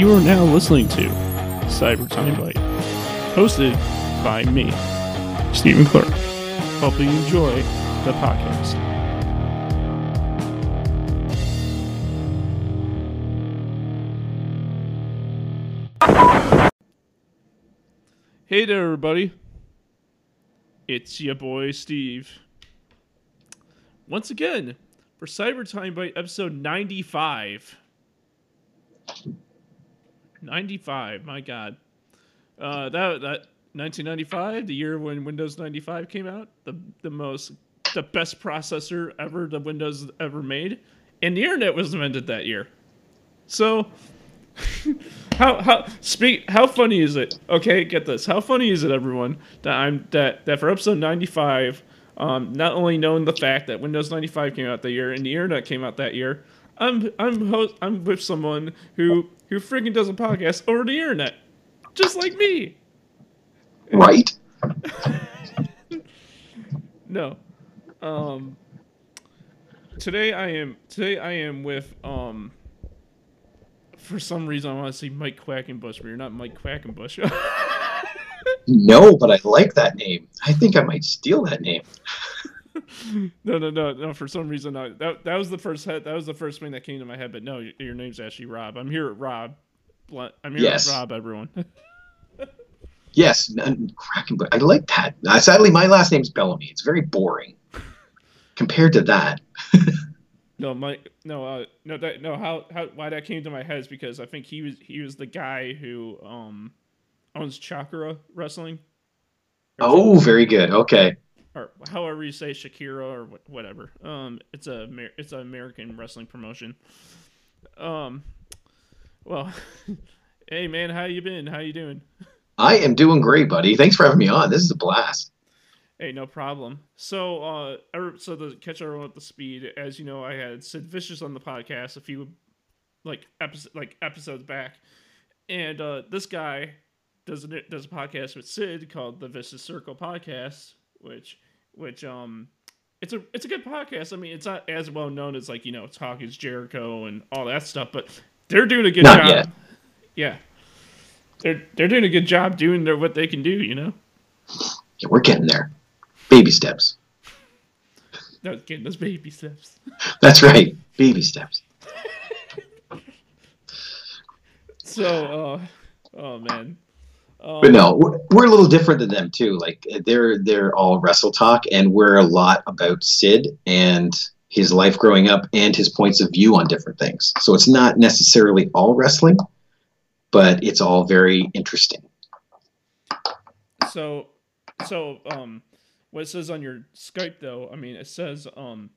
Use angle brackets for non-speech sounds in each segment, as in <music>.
You are now listening to Cyber Time Bite, hosted by me, Stephen Clark. Hope you enjoy the podcast. Hey there, everybody. It's your boy Steve. Once again, for Cyber Time Bite episode 95. 95, my god. Uh, that that 1995, the year when Windows 95 came out, the the most the best processor ever the Windows ever made, and the internet was invented that year. So <laughs> how how speak how funny is it? Okay, get this. How funny is it, everyone, that I'm that that for episode 95, um, not only knowing the fact that Windows 95 came out that year and the internet came out that year, I'm I'm host, I'm with someone who who freaking does a podcast over the internet, just like me. Right. <laughs> No. Um today I am today I am with um for some reason I want to say Mike Quackenbush, but you're not Mike Quackenbush. <laughs> No, but I like that name. I think I might steal that name. <laughs> <laughs> no, no, no, no. For some reason, no. That that was the first head. That was the first thing that came to my head. But no, your, your name's actually Rob. I'm here at Rob. I'm here Yes. at Rob. Everyone. <laughs> Yes, but I like that. Uh, sadly, my last name's Bellamy. It's very boring <laughs> compared to that. no, Mike. No, uh, no, that no. How how why that came to my head is because I think he was he was the guy who um owns Chikara Wrestling. Oh, very good. Okay. Or however you say Shakira or whatever. Um, it's a it's an American wrestling promotion. Um, well, <laughs> hey man, how you been? How you doing? I am doing great, buddy. Thanks for having me on. This is a blast. Hey, no problem. So, uh, er- so to catch everyone up to speed, as you know, I had Sid Vicious on the podcast a few, like episode, like episodes back, and uh, this guy does a, does a podcast with Sid called the Vicious Circle Podcast, which, which um, it's a it's a good podcast. I mean, it's not as well known as like you know Talk is Jericho and all that stuff, but they're doing a good Not job. yet. Yeah, they're they're doing a good job doing their what they can do. You know. Yeah, we're getting there. Baby steps. No, getting those baby steps. That's right. Baby steps. <laughs> So, uh, oh man. Um, But no, we're, we're a little different than them too. Like they're they're all wrestle talk, and we're a lot about Sid and his life growing up and his points of view on different things. So it's not necessarily all wrestling, but it's all very interesting. So, so, um, what it says on your Skype though, I mean, it says, um,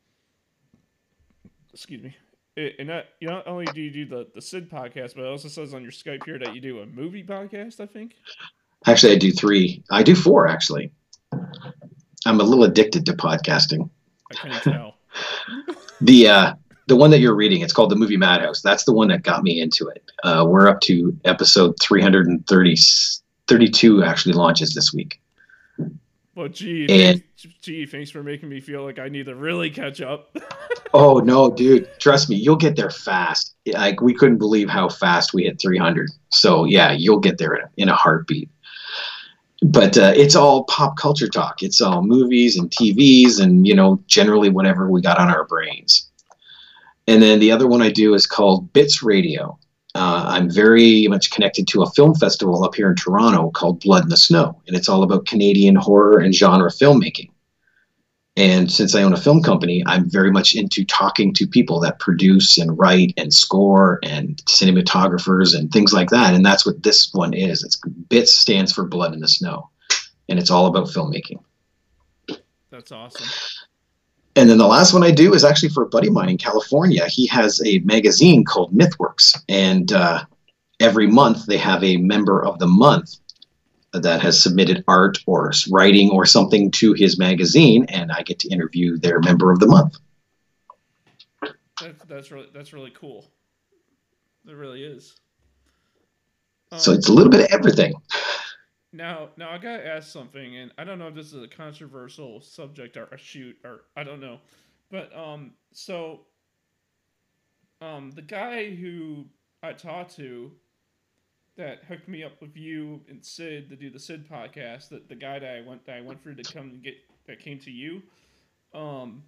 excuse me, it, and that you not only do you do the the Sid podcast, but it also says on your Skype here that you do a movie podcast. I think. Actually, I do three. I do four actually. I'm a little addicted to podcasting. I can't tell. <laughs> The uh, the one that you're reading, it's called the movie Madhouse. That's the one that got me into it. Uh, we're up to episode 330, 32 actually launches this week. Well, gee, And- thanks, gee, thanks for making me feel like I need to really catch up. <laughs> Oh no, dude! Trust me, you'll get there fast. Like we couldn't believe how fast we hit 300. So yeah, you'll get there in a, in a heartbeat. But uh, it's all pop culture talk. It's all movies and TVs, and you know, generally whatever we got on our brains. And then the other one I do is called Bits Radio. Uh, I'm very much connected to a film festival up here in Toronto called Blood in the Snow, and it's all about Canadian horror and genre filmmaking. And since I own a film company, I'm very much into talking to people that produce and write and score and cinematographers and things like that. And that's what this one is. It's BITS stands for Blood in the Snow, and it's all about filmmaking. That's awesome. And then the last one I do is actually for a buddy of mine in California. He has a magazine called MythWorks, and uh, every month they have a member of the month that has submitted art or writing or something to his magazine, and I get to interview their member of the month. That's that's really that's really cool. It really is. So Um, it's a little bit of everything. Now, now I gotta ask something, and I don't know if this is a controversial subject or a shoot or I don't know, but um, so um, the guy who I talked to, that hooked me up with you and Sid to do the Sid podcast. That the guy that I went that I went for to come and get that came to you. Um,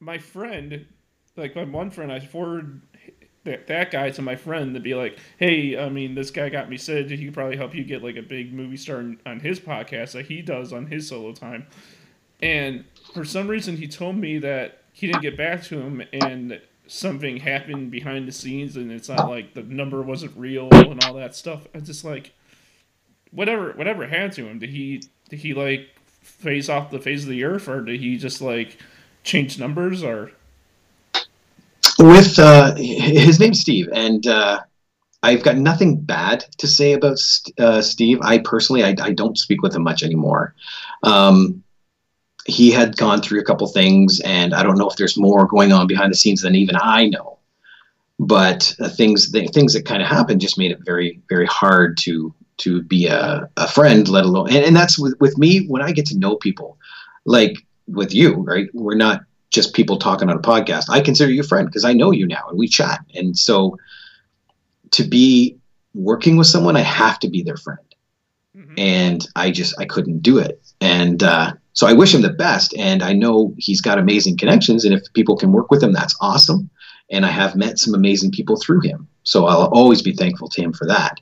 my friend, like my one friend, I forwarded that, that guy to my friend to be like, hey, I mean, this guy got me said He could probably help you get like a big movie star on, his podcast that he does on his solo time. And for some reason, he told me that he didn't get back to him and something happened behind the scenes and it's not like the number wasn't real and all that stuff. I just like whatever whatever happened to him. Did he did he like phase off the face of the earth or did he just like change numbers or with uh, his name's Steve, and uh, I've got nothing bad to say about uh, Steve. I personally, I, I, don't speak with him much anymore. Um, he had gone through a couple things, and I don't know if there's more going on behind the scenes than even I know. But uh, things, things that kind of happened, just made it very, very hard to to be a, a friend, let alone. And, and that's with, with me when I get to know people, like with you, right? We're not just people talking on a podcast. I consider you a friend because I know you now and we chat. And so to be working with someone, I have to be their friend. Mm-hmm. And I just I couldn't do it. And uh, so I wish him the best. And I know he's got amazing connections. And if people can work with him, that's awesome. And I have met some amazing people through him. So I'll always be thankful to him for that.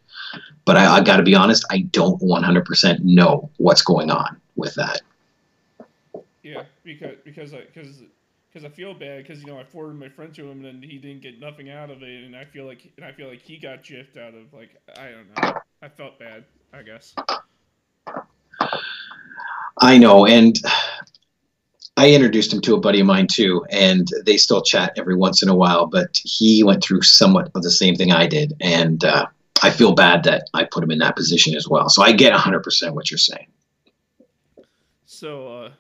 But I, I got to be honest, I don't 100% know what's going on with that. Yeah, because because because because I feel bad because you know I forwarded my friend to him and he didn't get nothing out of it, and I feel like and I feel like he got jiffed out of like I don't know. I felt bad, I guess. I know, and I introduced him to a buddy of mine too, and they still chat every once in a while. But he went through somewhat of the same thing I did, and uh, I feel bad that I put him in that position as well. So I get hundred percent what you're saying. So. uh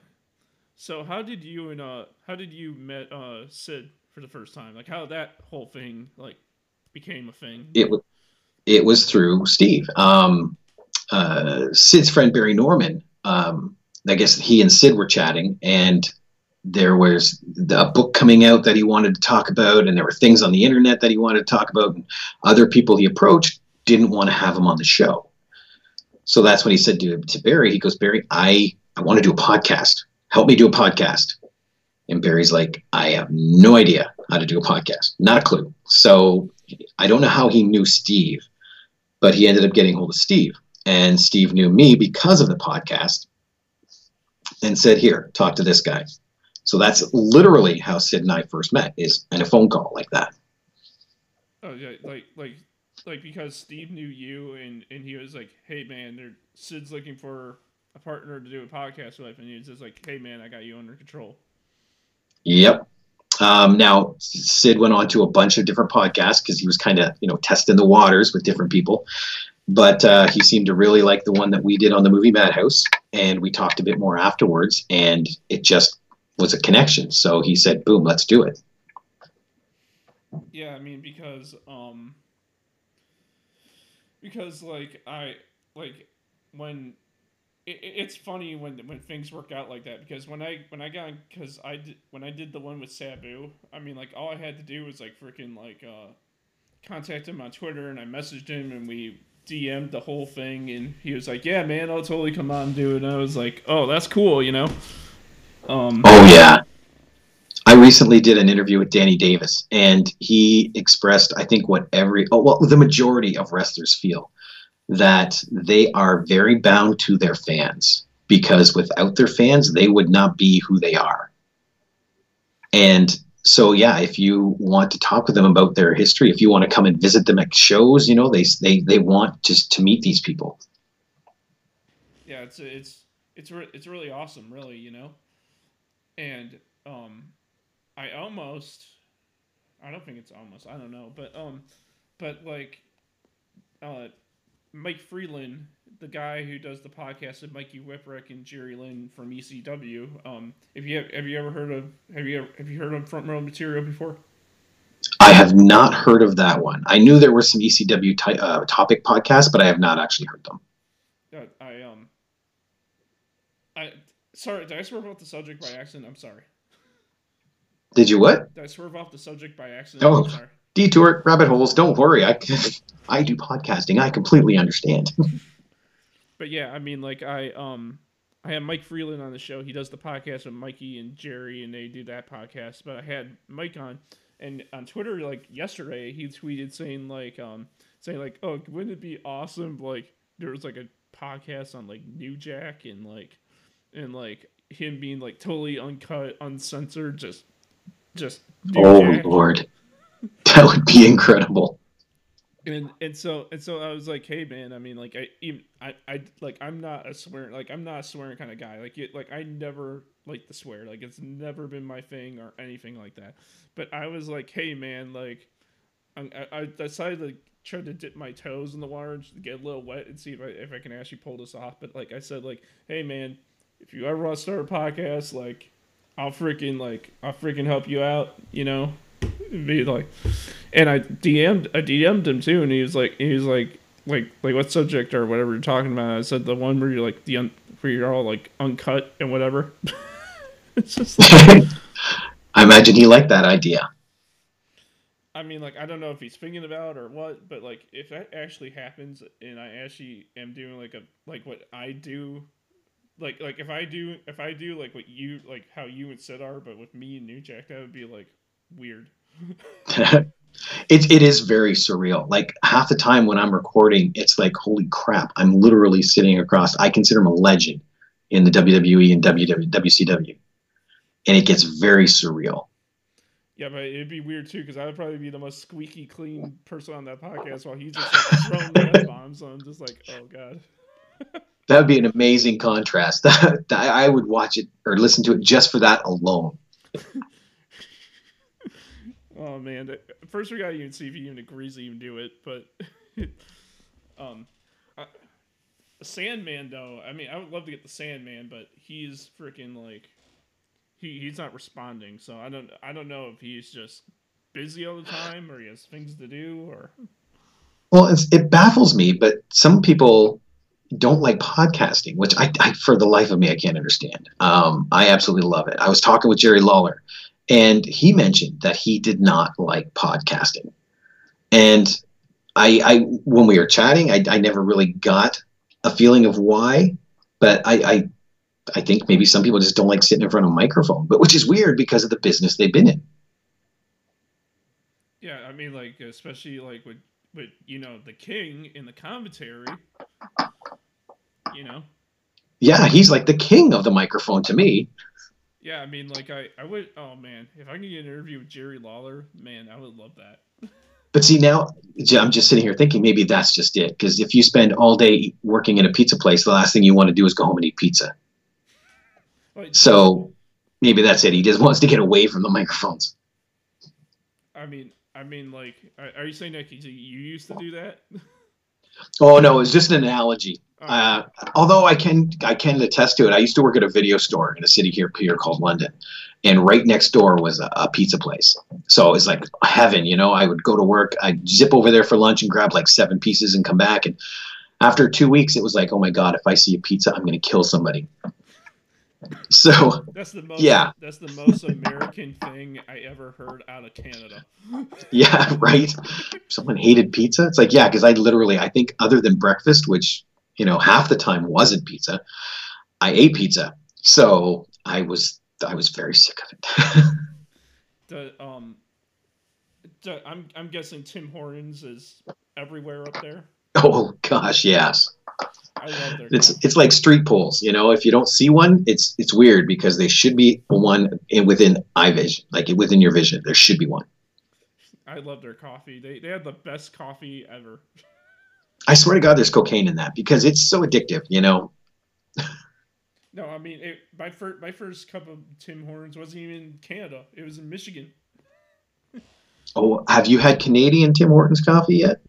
so how did you and uh how did you met uh Sid for the first time? Like how that whole thing like became a thing? It was it was through Steve. Um, uh, Sid's friend Barry Norman. Um, I guess he and Sid were chatting, and there was a book coming out that he wanted to talk about, and there were things on the internet that he wanted to talk about. And other people he approached didn't want to have him on the show. So that's when he said to, to Barry, he goes, Barry, I, I want to do a podcast help me do a podcast. And Barry's like, I have no idea how to do a podcast, not a clue. So I don't know how he knew Steve, but he ended up getting hold of Steve. And Steve knew me because of the podcast and said, Here, talk to this guy. So that's literally how Sid and I first met, is in a phone call like that. Oh yeah, like like like because Steve knew you and and he was like, Hey man, Sid's looking for a partner to do a podcast with, and he's just like, "Hey, man, I got you under control." Yep. Um, now, Sid went on to a bunch of different podcasts because he was kind of, you know, testing the waters with different people. But uh, he seemed to really like the one that we did on the movie Madhouse, and we talked a bit more afterwards, and it just was a connection. So he said, "Boom, let's do it." Yeah, I mean, because um, because like I like when it, it's funny when when things work out like that because when I when I got because I did, when I did the one with Sabu, I mean like all I had to do was like freaking like uh, contact him on Twitter and I messaged him and we DM'd the whole thing and he was like, "Yeah, man, I'll totally come on and do it." And I was like, "Oh, that's cool," you know. Um, oh yeah. I recently did an interview with Danny Davis, and he expressed, I think, what every, oh, well, the majority of wrestlers feel that they are very bound to their fans because without their fans, they would not be who they are. And so, yeah, if you want to talk with them about their history, if you want to come and visit them at shows, you know, they they they want just to meet these people. Yeah, it's it's it's re- it's really awesome, really, you know. And um, I almost, I don't think it's almost, I don't know, but um, but like, uh, Mike Freeland, the guy who does the podcast with Mikey Whipwreck and Jerry Lynn from ECW. Um, have you have you ever heard of have you ever, have you heard of Front Row Material before? I have not heard of that one. I knew there were some ECW ty- uh, topic podcasts, but I have not actually heard them. I um, I sorry, did I swerve off the subject by accident? I'm sorry. Did you what? Did I swerve off the subject by accident? Oh. Detour, rabbit holes. Don't worry. I <laughs> I do podcasting. I completely understand. <laughs> but yeah, I mean, like I um I had Mike Freeland on the show. He does the podcast with Mikey and Jerry, and they do that podcast. But I had Mike on, and on Twitter, like yesterday, he tweeted saying like um saying like, oh, wouldn't it be awesome? Like there was like a podcast on like New Jack and like and like him being like totally uncut, uncensored, just just. New oh Jack. Lord, that would be incredible and and so and so I was like, hey man, I mean, like I even I I like I'm not a swearing like I'm not a swearing kind of guy. Like it, like I never like to swear. Like it's never been my thing or anything like that. But I was like, hey man, like I I decided to try to dip my toes in the water and get a little wet and see if I if I can actually pull this off. But like I said, like hey man, if you ever want to start a podcast, like I'll freaking like I'll freaking help you out. You know, be like, and I DM'd I DM'd him too, and he was like he was like like like what subject or whatever you're talking about. I said the one where you're like the un, where you're all like uncut and whatever. <laughs> it's just like, <laughs> I imagine he liked that idea. I mean, like I don't know if he's thinking about or what, but like if that actually happens and I actually am doing like a like what I do, like like if I do if I do like what you like how you and Sid are, but with me and New Jack, that would be like weird. <laughs> it, it is very surreal. Like half the time when I'm recording, it's like, holy crap, I'm literally sitting across. I consider him a legend in the WWE and WW, WCW. And it gets very surreal. Yeah, but it'd be weird too because I would probably be the most squeaky clean person on that podcast while he's just like, throwing the bombs. So I'm just like, oh god. <laughs> that would be an amazing contrast. <laughs> I would watch it or listen to it just for that alone. Oh man, first we gotta even see if he even agrees to even do it. But, <laughs> um, I, Sandman though, I mean, I would love to get the Sandman, but he's freaking like, he he's not responding. So I don't I don't know if he's just busy all the <sighs> time or he has things to do or. <sighs> Well, it baffles me, but some people don't like podcasting, which I, I, for the life of me, I can't understand. Um, I absolutely love it. I was talking with Jerry Lawler, and he mentioned that he did not like podcasting. And I, I when we were chatting, I, I never really got a feeling of why, but I, I I think maybe some people just don't like sitting in front of a microphone, but which is weird because of the business they've been in. Yeah, I mean, like especially like with with you know the king in the commentary, you know. Yeah, he's like the king of the microphone to me. Yeah, I mean, like I, I would. Oh man, if I could get an interview with Jerry Lawler, man, I would love that. but see, now I'm just sitting here thinking maybe that's just it. Because if you spend all day working in a pizza place, the last thing you want to do is go home and eat pizza. so maybe that's it. He just wants to get away from the microphones. I mean, I mean, like, are you saying that you used to do that? Oh no, it's just an analogy. Uh, although I can I can attest to it. I used to work at a video store in a city here here called London, and right next door was a, a pizza place. So it's like heaven, you know. I would go to work, I'd zip over there for lunch and grab like seven pieces and come back. And after two weeks, it was like, oh my god, if I see a pizza, I'm gonna kill somebody. <laughs> So that's the most yeah. That's the most American thing I ever heard out of Canada. <laughs> yeah, right. Someone hated pizza. It's like yeah, because I literally I think other than breakfast, which you know half the time wasn't pizza, I ate pizza. So I was I was very sick of it. <laughs> the um, the, I'm I'm guessing Tim Hortons is everywhere up there. Oh gosh, yes it's it's like street poles. You know, if you don't see one, it's it's weird because they should be one in, within eye vision, like within your vision. There should be one. I love their coffee. They they have the best coffee ever. <laughs> I swear to God, there's cocaine in that because it's so addictive. You know. no, I mean, it, my first my first cup of Tim Hortons wasn't even in Canada. It was in Michigan. <laughs> oh, have you had Canadian Tim Hortons coffee yet?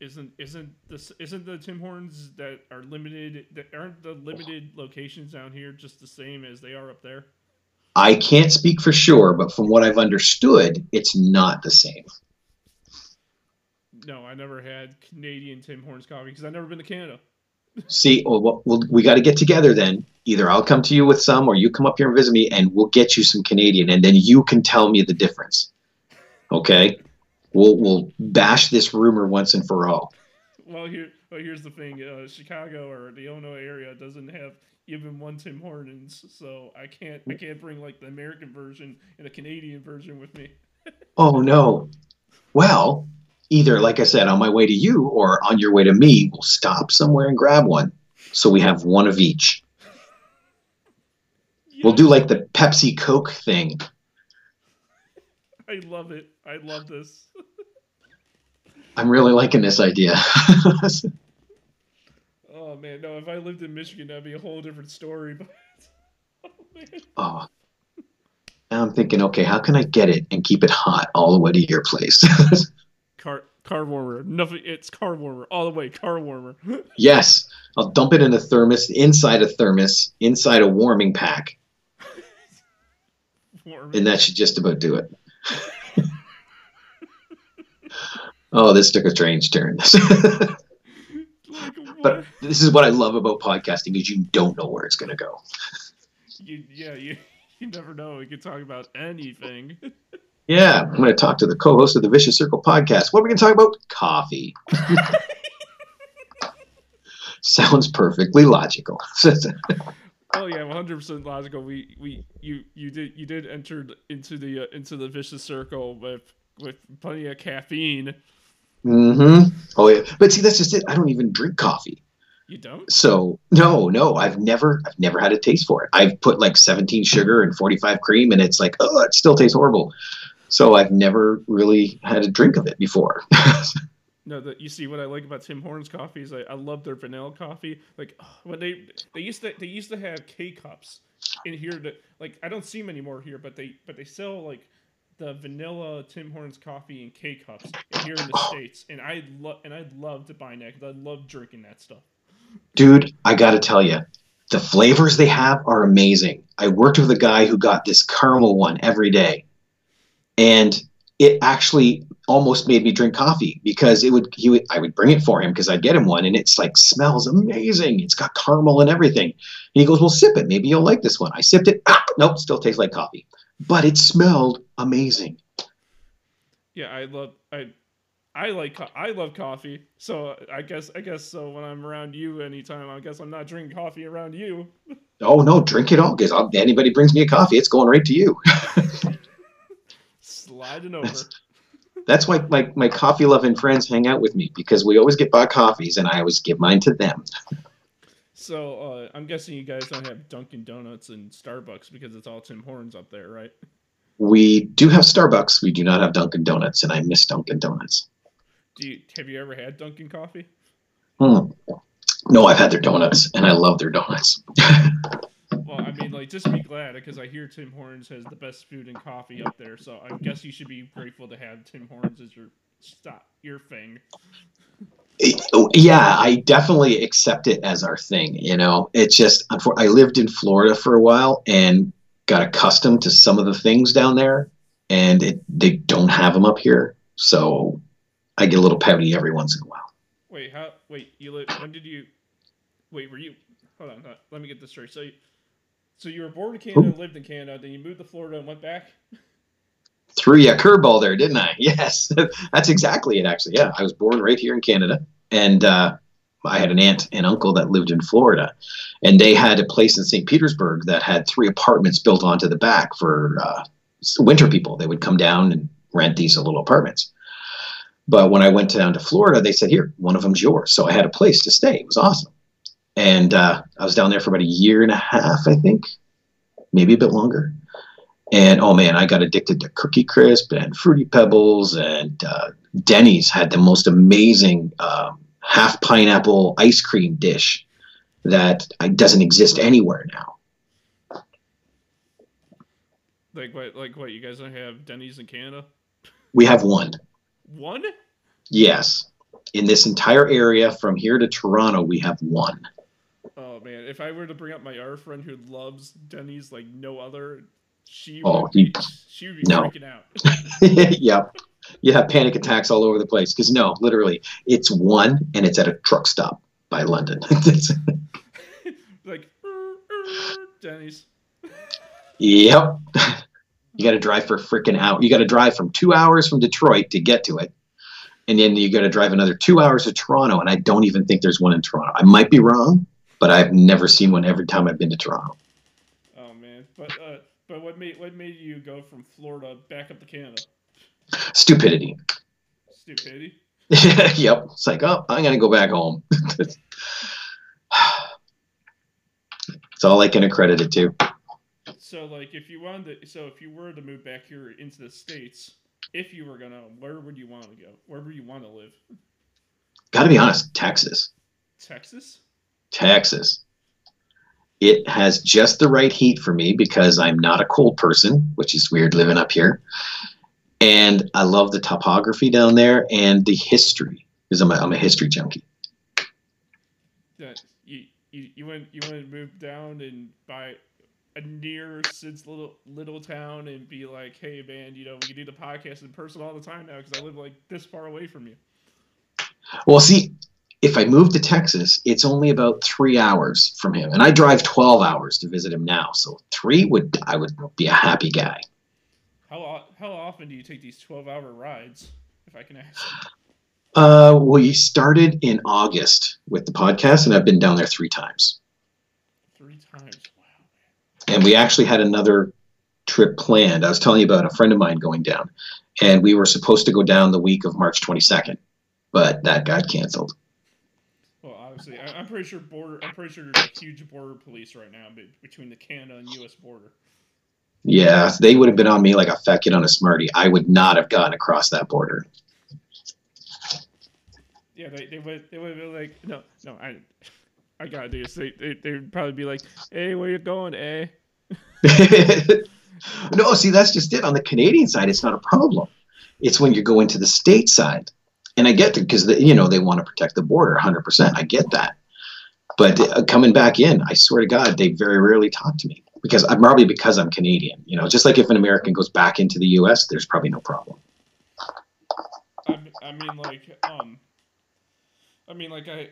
isn't isn't this isn't the Tim Hortons that are limited that aren't the limited locations down here just the same as they are up there? I can't speak for sure, but from what I've understood, it's not the same. No, I never had Canadian Tim Hortons coffee because I've never been to Canada. See, well, well we got to get together then. Either I'll come to you with some, or you come up here and visit me, and we'll get you some Canadian, and then you can tell me the difference. Okay. We'll we'll bash this rumor once and for all. Well, here, well, here's the thing: uh, Chicago or the Illinois area doesn't have even one Tim Hortons, so I can't I can't bring like the American version and the Canadian version with me. <laughs> Oh no. Well, either like I said, on my way to you or on your way to me, we'll stop somewhere and grab one. So we have one of each. We'll do like the Pepsi Coke thing. I love it. I love this. <laughs> I'm really liking this idea. <laughs> Oh man, no! If I lived in Michigan, that'd be a whole different story. But oh <laughs> man, oh. Now I'm thinking, okay, how can I get it and keep it hot all the way to your place? Car warmer. Nothing. It's car warmer all the way. Car warmer. <laughs> yes, I'll dump it in a thermos, inside a thermos, inside a warming pack, Warm. and that should just about do it. oh, this took a strange turn. <laughs> like, but this is what I love about podcasting is you don't know where it's going to go. you, yeah, you <laughs> you never know. We could talk about anything. Yeah, I'm going to talk to the co-host of the Vicious Circle podcast. What are we going to talk about? Coffee. <laughs> Sounds perfectly logical. <laughs> Oh yeah, one hundred percent logical. We we you you did you did enter into the uh, into the vicious circle with with plenty of caffeine. Mm-hmm. Oh yeah, but see, that's just it. I don't even drink coffee, You don't? so no, no, I've never, I've never had a taste for it. I've put like 17 sugar and 45 cream, and it's like, oh, it still tastes horrible. So I've never really had a drink of it before. <laughs> No, that you see what I like about Tim Hortons coffee is I, I love their vanilla coffee. Like <sighs> oh, when they they used to they used to have K cups in here that like I don't see them anymore here, but they but they sell like the vanilla Tim Hortons coffee in K cups here in the oh. states, and I love and I'd love to buy that because I love drinking that stuff. Dude, I got to tell you, the flavors they have are amazing. I worked with a guy who got this caramel one every day, and it actually almost made me drink coffee because it would he would I would bring it for him because I'd get him one and it's like smells amazing. It's got caramel and everything. And he goes, "Well, sip it. Maybe you'll like this one." I sipped it. Ah, nope, still tastes like coffee, but it smelled amazing. Yeah, I love I I like I love coffee. So I guess I guess so when I'm around you anytime, I guess I'm not drinking coffee around you. Oh no, drink it all because anybody brings me a coffee, it's going right to you. <laughs> Sliding over. That's why my, my coffee loving friends hang out with me because we always get bought coffees and I always give mine to them. So uh, I'm guessing you guys don't have Dunkin' Donuts and Starbucks because it's all Tim Hortons up there, right? We do have Starbucks. We do not have Dunkin' Donuts, and I miss Dunkin' Donuts. Do you have you ever had Dunkin' coffee? Hmm. No, I've had their donuts, and I love their donuts. <laughs> Well, I mean, like just be glad because I hear Tim Hortons has the best food and coffee up there. So I guess you should be grateful to have Tim Hortons as your stop your thing. Eh, yeah, I definitely accept it as our thing. You know, it's just I lived in Florida for a while and got accustomed to some of the things down there, and it, they don't have them up here. So I get a little pouty every once in a while. Wait, how? Wait, you live? When did you? Wait, were you? Hold on, hold on, let me get this straight. So, you, so you were born in Canada, lived in Canada, then you moved to Florida and went back. Threw you a curveball there, didn't I? <laughs> Yes, that's exactly it. Actually, yeah, I was born right here in Canada, and uh, I had an aunt and uncle that lived in Florida, and they had a place in St. Petersburg that had three apartments built onto the back for uh, winter people. They would come down and rent these little apartments. But when I went down to Florida, they said, "Here, one of them's yours." So I had a place to stay. It was awesome, and uh, I was down there for about a year and a half, I think, maybe a bit longer. And oh man, I got addicted to Cookie Crisp and Fruity Pebbles, and uh, Denny's had the most amazing um, half pineapple ice cream dish that doesn't exist anywhere now. Like what? Like what? You guys don't have Denny's in Canada? We have one. One? Yes. In this entire area from here to Toronto, we have one. Oh man, if I were to bring up my R friend who loves Denny's like no other, she Oh, would be, you- she would be no. freaking out. <laughs> yep. You have panic attacks all over the place. Because no, literally, it's one and it's at a truck stop by London. <laughs> <laughs> Like "Er, er, Denny's. yep. You got to drive for a freaking hour. You got to drive from two hours from Detroit to get to it. And then you got to drive another two hours to Toronto. And I don't even think there's one in Toronto. I might be wrong, but I've never seen one every time I've been to Toronto. Oh man, but uh, but what made what made you go from Florida back up to Canada? Stupidity. Stupidity. <laughs> yep. It's like, oh, I'm gonna go back home. <laughs> It's all I can accredit it to. So like, if you wanted, to, so if you were to move back here into the states, if you were gonna, where would you want to go? Where would you want to live? Got to be honest, Texas. Texas. Texas. It has just the right heat for me because I'm not a cold person, which is weird living up here. And I love the topography down there and the history because I'm a, I'm a history junkie. That you you you went you want to move down and buy a near Sid's little little town and be like, hey man, you know we can do the podcast in person all the time now because I live like this far away from you. Well, see, if I move to Texas, it's only about three hours from him, and I drive 12 hours to visit him now. So three would I would be a happy guy. How how often do you take these twelve hour rides? If I can ask. Uh, we started in August with the podcast, and I've been down there three times. Three times. Wow. And we actually had another trip planned. I was telling you about a friend of mine going down, and we were supposed to go down the week of March 22nd, but that got canceled. Obviously, I, I'm pretty sure border. I'm pretty sure there's a huge border police right now between the Canada and U.S. border. Yeah, they would have been on me like a fat kid on a smartie. I would not have gotten across that border. Yeah, they they would they would be like, no, no, I, I gotta do this. They they they would probably be like, hey, where you going, eh? <laughs> no, see, that's just it. On the Canadian side, it's not a problem. It's when you go into the state side, and I get it because you know they want to protect the border, hundred percent. I get that, but uh, coming back in, I swear to God, they very rarely talk to me because I'm probably because I'm Canadian. You know, just like if an American goes back into the U.S., there's probably no problem. I, I mean, like, um, I mean, like I,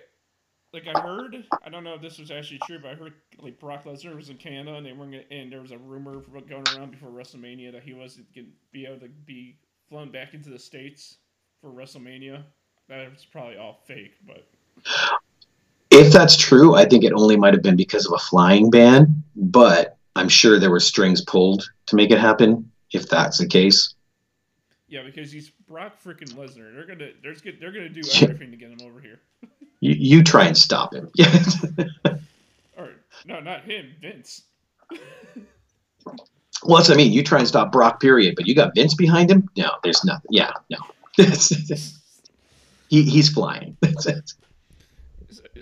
like I heard. I don't know if this was actually true, but I heard like Brock Lesnar was in Canada, and they were and there was a rumor going around before WrestleMania that he wasn't gonna be able to be flown back into the states for WrestleMania. That's probably all fake, but If that's true, I think it only might have been because of a flying ban, but I'm sure there were strings pulled to make it happen. If that's the case, yeah, because he's Brock freaking Lesnar. They're gonna, there's, good- they're gonna do <laughs> Yeah. everything to get him over here. <laughs> you, you try and stop him. <laughs> Or no, not him, Vince. Well, that's what I mean. You try and stop Brock, period. But you got Vince behind him. No, there's nothing. Yeah, no. <laughs> he he's flying. <laughs> That's it.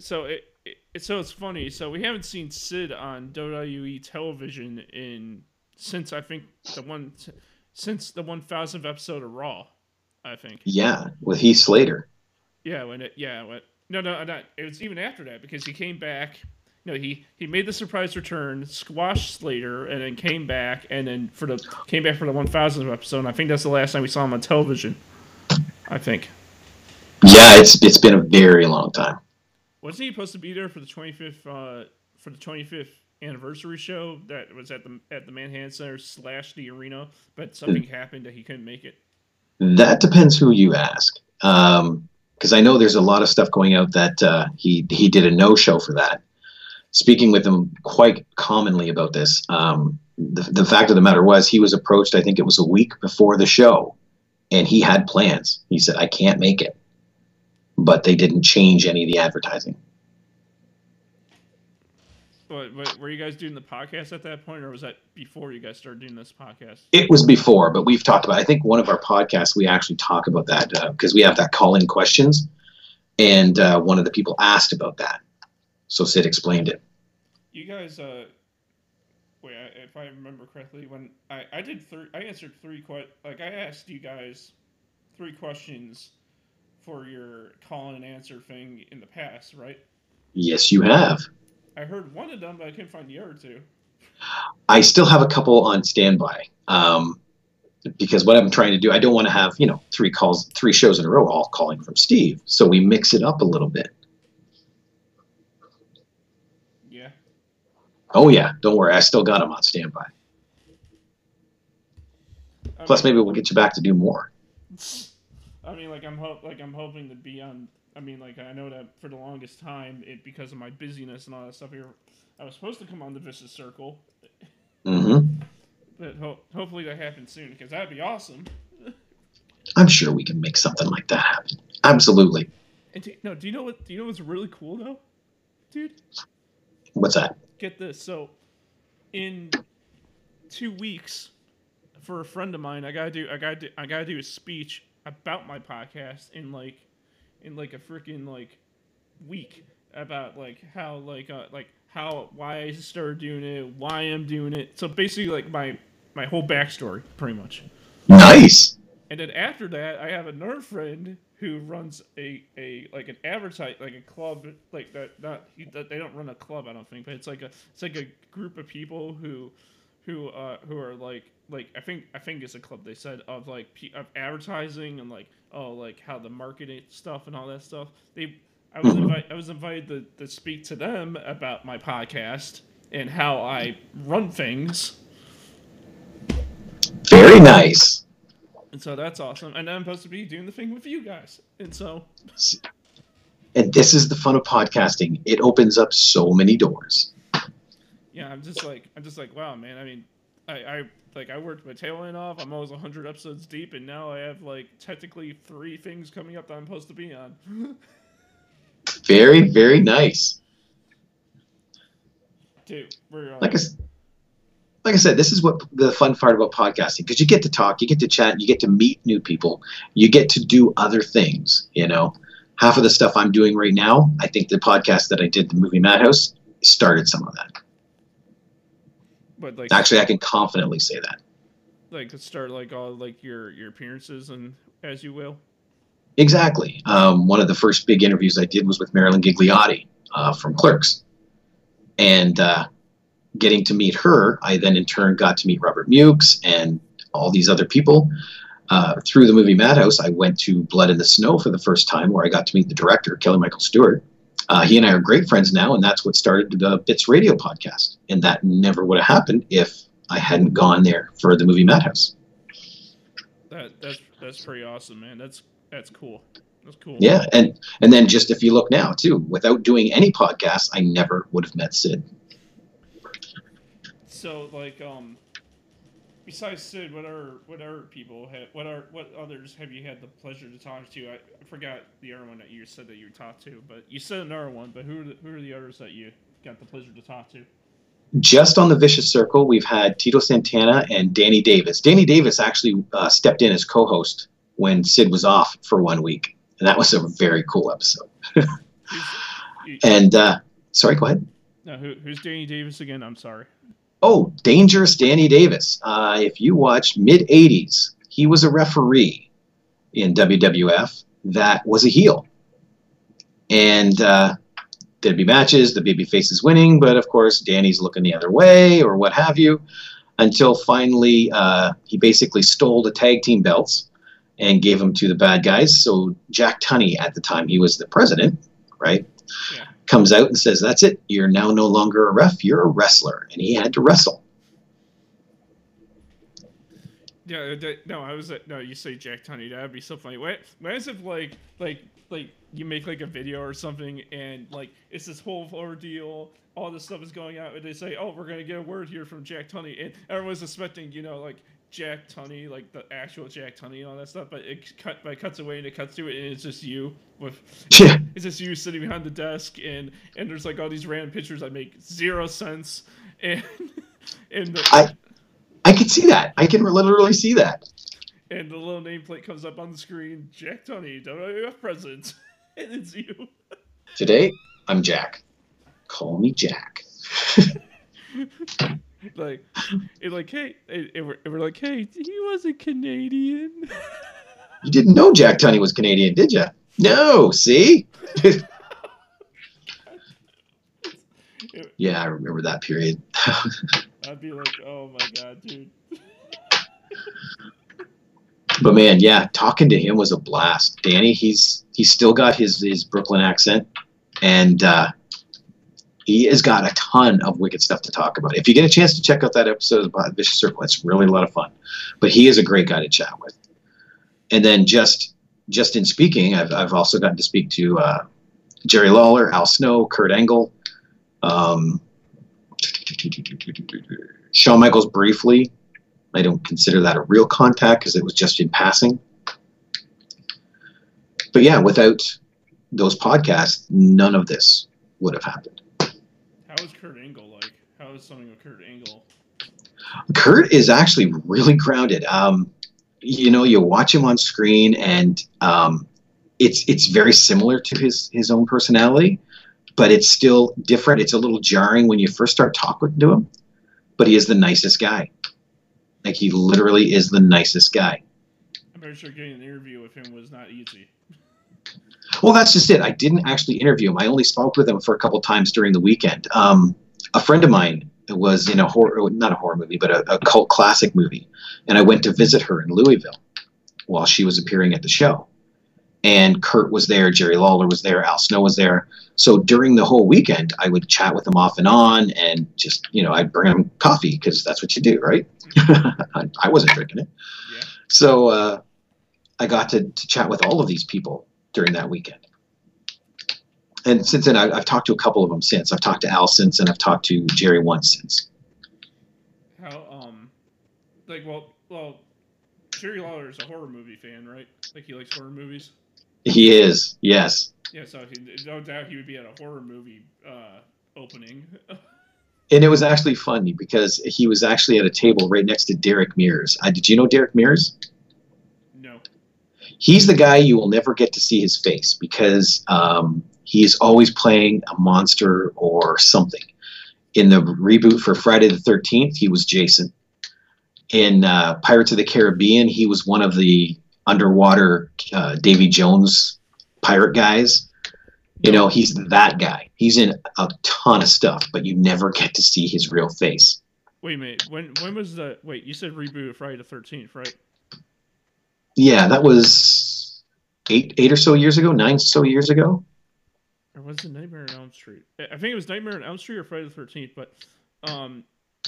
so it, it so it's funny. So we haven't seen Sid on WWE television in since I think the one since the one thousandth episode of Raw. I think. Yeah, with Heath Slater. Yeah, when it yeah when no no not it was even after that because he came back. No, he he made the surprise return, squashed Slater, and then came back, and then for the came back for the one thousandth episode. And I think that's the last time we saw him on television. I think. Yeah, it's it's been a very long time. Wasn't he supposed to be there for the 25th uh, for the 25th anniversary show that was at the at the Manhattan Center slash the arena, but something happened that he couldn't make it. That depends who you ask. Because I know there's a lot of stuff going out that uh, he he did a no show for that. Speaking with him quite commonly about this, um, the, the fact of the matter was he was approached. I think it was a week before the show, and he had plans. He said, "I can't make it," but they didn't change any of the advertising. But, but were you guys doing the podcast at that point, or was that before you guys started doing this podcast? It was before, but we've talked about. I think one of our podcasts we actually talk about that because we have that call-in questions, and uh, one of the people asked about that. So Sid explained it. You guys, uh, wait, I- if I remember correctly, when I I did three, I answered three que- like I asked you guys three questions for your call and answer thing in the past, right? Yes, you have. I heard one of them, but I couldn't find the other two. I still have a couple on standby um, because what I'm trying to do, I don't want to have you know three calls, three shows in a row, all calling from Steve. So we mix it up a little bit. Yeah. Oh yeah, don't worry, I still got them on standby. I Plus, mean- maybe we'll get you back to do more. I mean, like I'm hope like I'm hoping to be on. I mean, like I know that for the longest time, it because of my busyness and all that stuff here, I was supposed to come on the Vicious Circle, hmm but ho- hopefully that happens soon because that'd be awesome. I'm sure we can make something like that happen. Absolutely. And do, no, do you know what? Do you know what's really cool though, dude? What's that? Get this. So, in two weeks, for a friend of mine, I gotta do. I gotta do. I gotta do a speech about my podcast in like, in like a freaking like, week about like how like uh, like how why I started doing it, why I'm doing it. So basically, like my my whole backstory, pretty much. Nice. And then after that, I have another friend who runs a, a like an advertise like a club like that. Not he, that they don't run a club, I don't think, but it's like a it's like a group of people who who uh who are like like I think I think it's a club they said of like of advertising and like oh like how the marketing stuff and all that stuff. They I was invited I was invited to, to speak to them about my podcast and how I run things. Very nice. And so that's awesome. And I'm supposed to be doing the thing with you guys. And so And this is the fun of podcasting. It opens up so many doors. yeah, I'm just like I'm just like wow, man. I mean, I, I like I worked my tail end off. I'm almost 100 episodes deep, and now I have like technically three things coming up that I'm supposed to be on. Very, very nice. Dude, we're uh, Like s- like I said, this is what the fun part about podcasting because you get to talk, you get to chat, you get to meet new people, you get to do other things. You know, half of the stuff I'm doing right now, I think the podcast that I did, the movie Madhouse, started some of that. but like Actually, I can confidently say that. like start like all like your your appearances and as you will. Exactly. Um, one of the first big interviews I did was with Marilyn Ghigliotti uh, from Clerks. And uh, getting to meet her, I then in turn got to meet Robert Mukes and all these other people. Uh, through the movie Madhouse, I went to Blood in the Snow for the first time, where I got to meet the director, Kelly Michael Stewart. Uh, he and I are great friends now, and that's what started the Bits Radio podcast. And that never would have happened if I hadn't gone there for the movie Madhouse. That that's that's pretty awesome, man. That's that's cool. That's cool. Yeah, and and then just if you look now too, without doing any podcasts, I never would have met Sid. So like um besides Sid, what are what other people have what are what others have you had the pleasure to talk to? I, I forgot the other one that you said that you talked to, but you said another one, but who are the, who are the others that you got the pleasure to talk to? Just on the Vicious Circle, we've had Tito Santana and Danny Davis. Danny Davis actually uh, stepped in as co-host when Sid was off for one week, and that was a very cool episode. <laughs> And uh, sorry, go ahead. no, who, who's Danny Davis again? I'm sorry. Oh, Dangerous Danny Davis. Uh, if you watch mid 80s, he was a referee in WWF that was a heel. And uh, there'd be matches, the baby face is winning, but of course, Danny's looking the other way or what have you, until finally uh, he basically stole the tag team belts and gave them to the bad guys. So Jack Tunney, at the time, he was the president, right? Yeah. Comes out and says, That's it. You're now no longer a ref, you're a wrestler. And he had to wrestle. Yeah, uh, no, I was at, no. You say Jack Tunney, that'd be so funny. What? Imagine if like like like you make like a video or something, and like it's this whole ordeal. All this stuff is going out, and they say, "Oh, we're gonna get a word here from Jack Tunney," and everyone's expecting, you know, like Jack Tunney, like the actual Jack Tunney and all that stuff. But it cut, but it cuts away and it cuts to it, and it's just you with <laughs> Yeah. it's just you sitting behind the desk, and and there's like all these random pictures that make zero sense, <laughs> and and the, I- I can see that. I can literally see that. and the little nameplate comes up on the screen Jack Tunney, WWF president. <laughs> and it's you. Today, I'm Jack. Call me Jack. <laughs> Like, it's like, hey, it, it, we're, we're like, hey, he wasn't Canadian. You didn't know Jack Tunney was Canadian, did you? No, see? <laughs> yeah, I remember that period. <laughs> I'd be like, oh my god, dude. But man, yeah, talking to him was a blast. Danny, he's he's still got his his Brooklyn accent, and uh, he has got a ton of wicked stuff to talk about. If you get a chance to check out that episode of Vicious Circle, it's really a lot of fun. But he is a great guy to chat with. And then just just in speaking, I've I've also gotten to speak to uh, Jerry Lawler, Al Snow, Kurt Angle, um, Shawn Michaels briefly. I don't consider that a real contact because it was just in passing. But yeah, without those podcasts, none of this would have happened. How is Kurt Angle like? How is something with Kurt Angle? Kurt is actually really grounded. Um, you know, you watch him on screen, and um, it's it's very similar to his his own personality, but it's still different. It's a little jarring when you first start talking to him, but he is the nicest guy. Like he literally is the nicest guy. I'm pretty sure getting an interview with him was not easy. Well, that's just it. I didn't actually interview him. I only spoke with him for a couple times during the weekend. Um, a friend of mine was in a horror, not a horror movie, but a, a cult classic movie, and I went to visit her in Louisville while she was appearing at the show. And Kurt was there, Jerry Lawler was there, Al Snow was there. So during the whole weekend, I would chat with him off and on, and just you know, I'd bring him coffee because that's what you do, right? I, <laughs> I wasn't drinking it. Yeah. So uh, I got to, to chat with all of these people during that weekend. And since then, I, I've talked to a couple of them since. I've talked to Al since, and I've talked to Jerry once since. How um, like well well, Jerry Lawler is a horror movie fan, right? Like he likes horror movies. He is, yes. Yeah, so he, no doubt he would be at a horror movie uh, opening. <laughs> And it was actually funny because he was actually at a table right next to Derek Mears. Uh, did you know Derek Mears? He's the guy you will never get to see his face because um, he's always playing a monster or something. In the reboot for Friday the 13th, he was Jason. In uh, Pirates of the Caribbean, he was one of the underwater uh, Davy Jones pirate guys. You know, he's that guy. He's in a ton of stuff, but you never get to see his real face. Wait a minute. When when was the wait? You said reboot Friday the Thirteenth, right? Yeah, that was eight eight or so years ago, nine so years ago. Or was it Nightmare on Elm Street? I think it was Nightmare on Elm Street or Friday the Thirteenth, but um,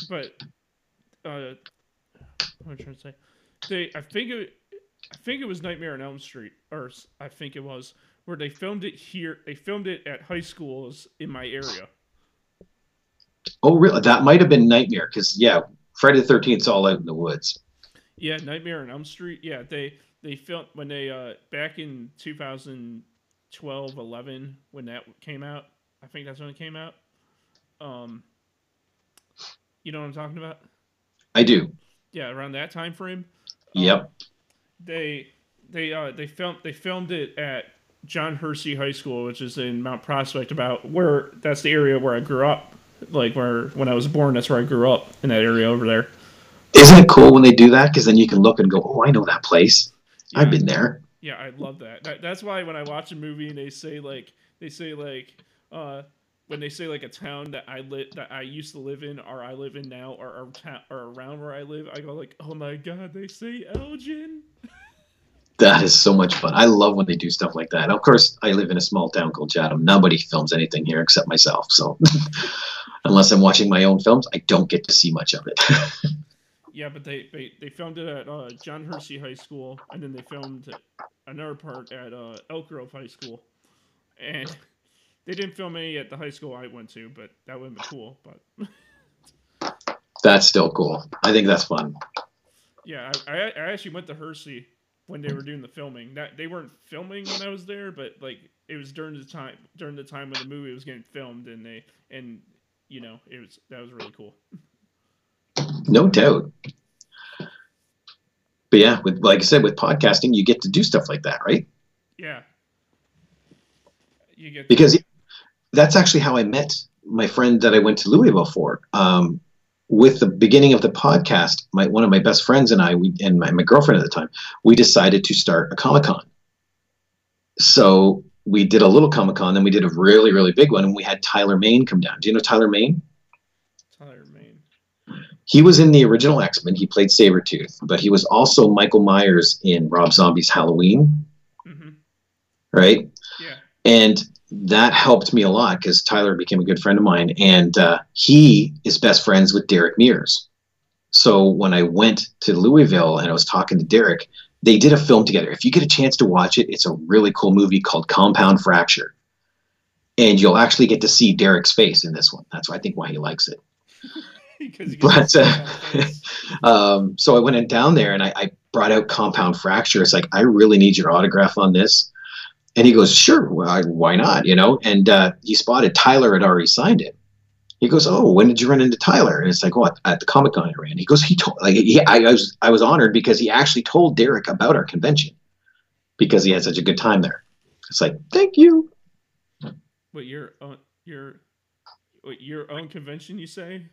but uh, what am I trying to say? They I think it I think it was Nightmare on Elm Street, or I think it was where they filmed it here. They filmed it at high schools in my area. Oh, really? That might have been Nightmare because yeah, Friday the Thirteenth's all out in the woods. Yeah, Nightmare on Elm Street. Yeah, they they filmed when they uh back in 2012, 11 when that came out. I think that's when it came out. Um, you know what I'm talking about? I do. Yeah, around that time frame. Yep. They they uh they filmed they filmed it at John Hersey High School, which is in Mount Prospect, about where that's the area where I grew up. Like where when I was born, that's where I grew up in that area over there. Isn't it cool when they do that? Because then you can look and go, "Oh, I know that place. I've been there." Yeah, I love that. that. That's why when I watch a movie and they say like they say like uh when they say like a town that I lit that I used to live in or I live in now or or, ta- or around where I live, I go like, oh my god, they say Elgin. <laughs> That is so much fun. I love when they do stuff like that. Of course, I live in a small town called Chatham. Nobody films anything here except myself. So, <laughs> unless I'm watching my own films, I don't get to see much of it. <laughs> Yeah, but they they, they filmed it at uh, John Hersey High School, and then they filmed another part at uh, Elk Grove High School, and <laughs> they didn't film any at the high school I went to, but that would have been cool. But <laughs> that's still cool. I think that's fun. Yeah, I, I, I actually went to Hersey when they were doing the filming. That they weren't filming when I was there, but like it was during the time during the time when the movie was getting filmed, and they and you know it was that was really cool. <laughs> No doubt. But yeah, with like I said, with podcasting, you get to do stuff like that, right? Yeah, you get because that's actually how I met my friend that I went to Louisville for. Um, with the beginning of the podcast, my one of my best friends and I, we, and my, my girlfriend at the time, we decided to start a Comic Con. So we did a little Comic Con, then we did a really really big one, and we had Tyler Mane come down. Do you know Tyler Mane? He was in the original X Men. He played Sabretooth, but he was also Michael Myers in Rob Zombie's Halloween, hmm right? Yeah. And that helped me a lot because Tyler became a good friend of mine, and uh, he is best friends with Derek Mears. So when I went to Louisville and I was talking to Derek, they did a film together. If you get a chance to watch it, it's a really cool movie called Compound Fracture, and you'll actually get to see Derek's face in this one. That's why I think why he likes it. <laughs> <laughs> but uh, <laughs> um, so I went down there and I, I brought out Compound Fracture. It's like I really need your autograph on this and he goes, sure, why, why not? You know, and uh, he spotted Tyler had already signed it. He goes, oh, when did you run into Tyler? And it's like, oh, at the Comic Con I ran. He goes, he told, like, he, I, I was, I was honored because he actually told Derek about our convention because he had such a good time there. It's like, thank you. What your own, your, what, your own convention? You say?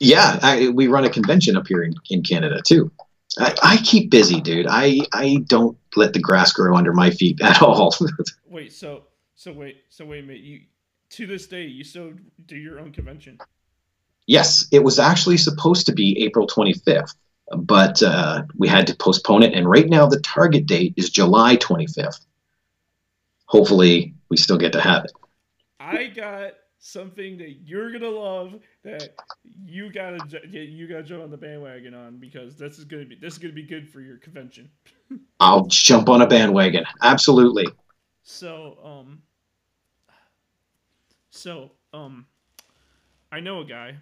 Yeah, I, we run a convention up here in, in Canada too. I, I keep busy, dude. I I don't let the grass grow under my feet at all. <laughs> wait, so so wait, so wait a minute. You to this day you still do your own convention? Yes, it was actually supposed to be April 25th, but uh, we had to postpone it. And right now the target date is July 25th. Hopefully, we still get to have it. I got something that you're gonna love that you gotta you gotta jump on the bandwagon on because this is gonna be this is gonna be good for your convention. <laughs> I'll jump on a bandwagon. Absolutely. So um. So um, I know a guy.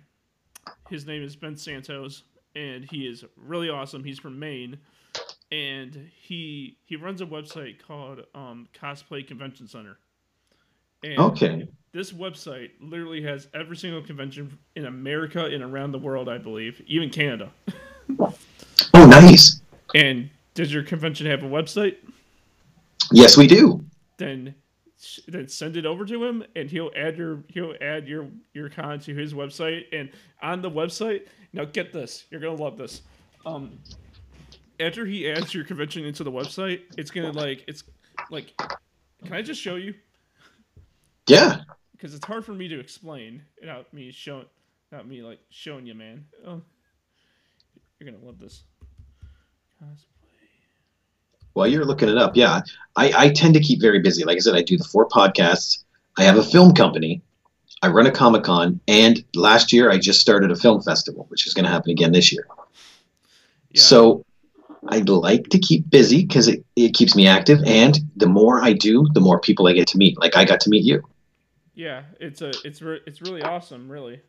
His name is Ben Santos, and he is really awesome. He's from Maine, and he he runs a website called um, Cosplay Convention Center. And okay this website literally has every single convention in America and around the world, I believe, even Canada. <laughs> oh, nice. And does your convention have a website? Yes, we do. Then then send it over to him and he'll add your he'll add your your con to his website and on the website now get this you're gonna love this um after he adds your convention into the website it's gonna like it's like can i just show you yeah because it's hard for me to explain without me showing, not me like showing you, man. Oh, you're gonna love this. Cosplay. While you're looking it up, yeah, I, I tend to keep very busy. Like I said, I do the four podcasts. I have a film company. I run a comic con, and last year I just started a film festival, which is going to happen again this year. Yeah. So I like to keep busy because it, it keeps me active, and the more I do, the more people I get to meet. Like I got to meet you. Yeah, it's a it's re- it's really awesome, really.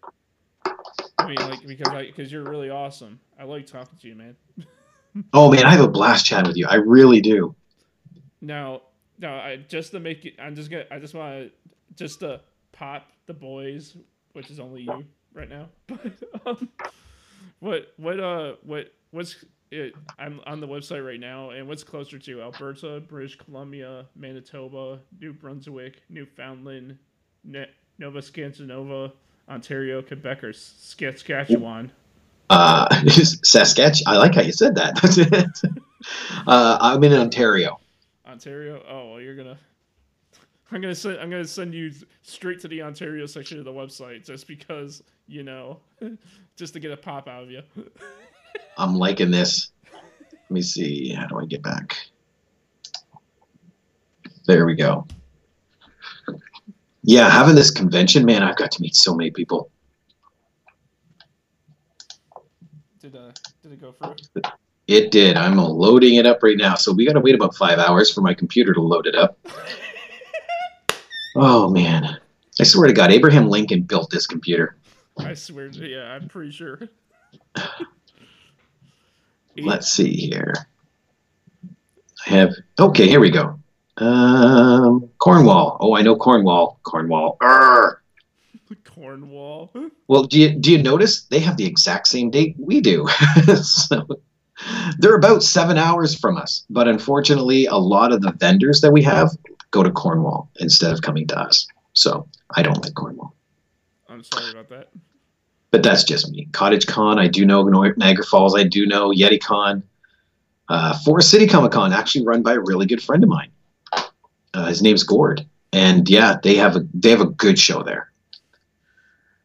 I mean, like because I because you're really awesome. I like talking to you, man. <laughs> oh man, I have a blast chatting with you. I really do. Now, now, I just to make it, I'm just gonna, I just want to just to pop the boys, which is only you right now. <laughs> But um, what what uh what what's it, I'm on the website right now, and what's closer to Alberta, British Columbia, Manitoba, New Brunswick, Newfoundland, Nova Scotia, Ontario, Quebec, or Saskatchewan? Uh, <laughs> Saskatchewan. I like how you said that. <laughs> uh, I'm in Ontario. Ontario. Oh, well, you're gonna. I'm gonna send. I'm gonna send you straight to the Ontario section of the website just because you know, <laughs> just to get a pop out of you. I'm liking this. Let me see. How do I get back? There we go yeah, having this convention, man, I've got to meet so many people. Did uh, did it go through? It did. I'm loading it up right now, so we got to wait about five hours for my computer to load it up. <laughs> oh man, I swear to God, Abraham Lincoln built this computer. I swear, to, yeah, I'm pretty sure. <sighs> Let's see here. I have okay. Here we go. Um, Cornwall. Oh, I know Cornwall. Cornwall. Urgh. Cornwall. Well, do you do you notice they have the exact same date we do? <laughs> so they're about seven hours from us, but unfortunately, a lot of the vendors that we have go to Cornwall instead of coming to us. So I don't like Cornwall. I'm sorry about that. But that's just me. Cottage Con, I do know Niagara Falls, I do know Yeti Con. Uh, Forest City Comic Con, actually run by a really good friend of mine. Uh, his name's Gord, and yeah, they have a they have a good show there.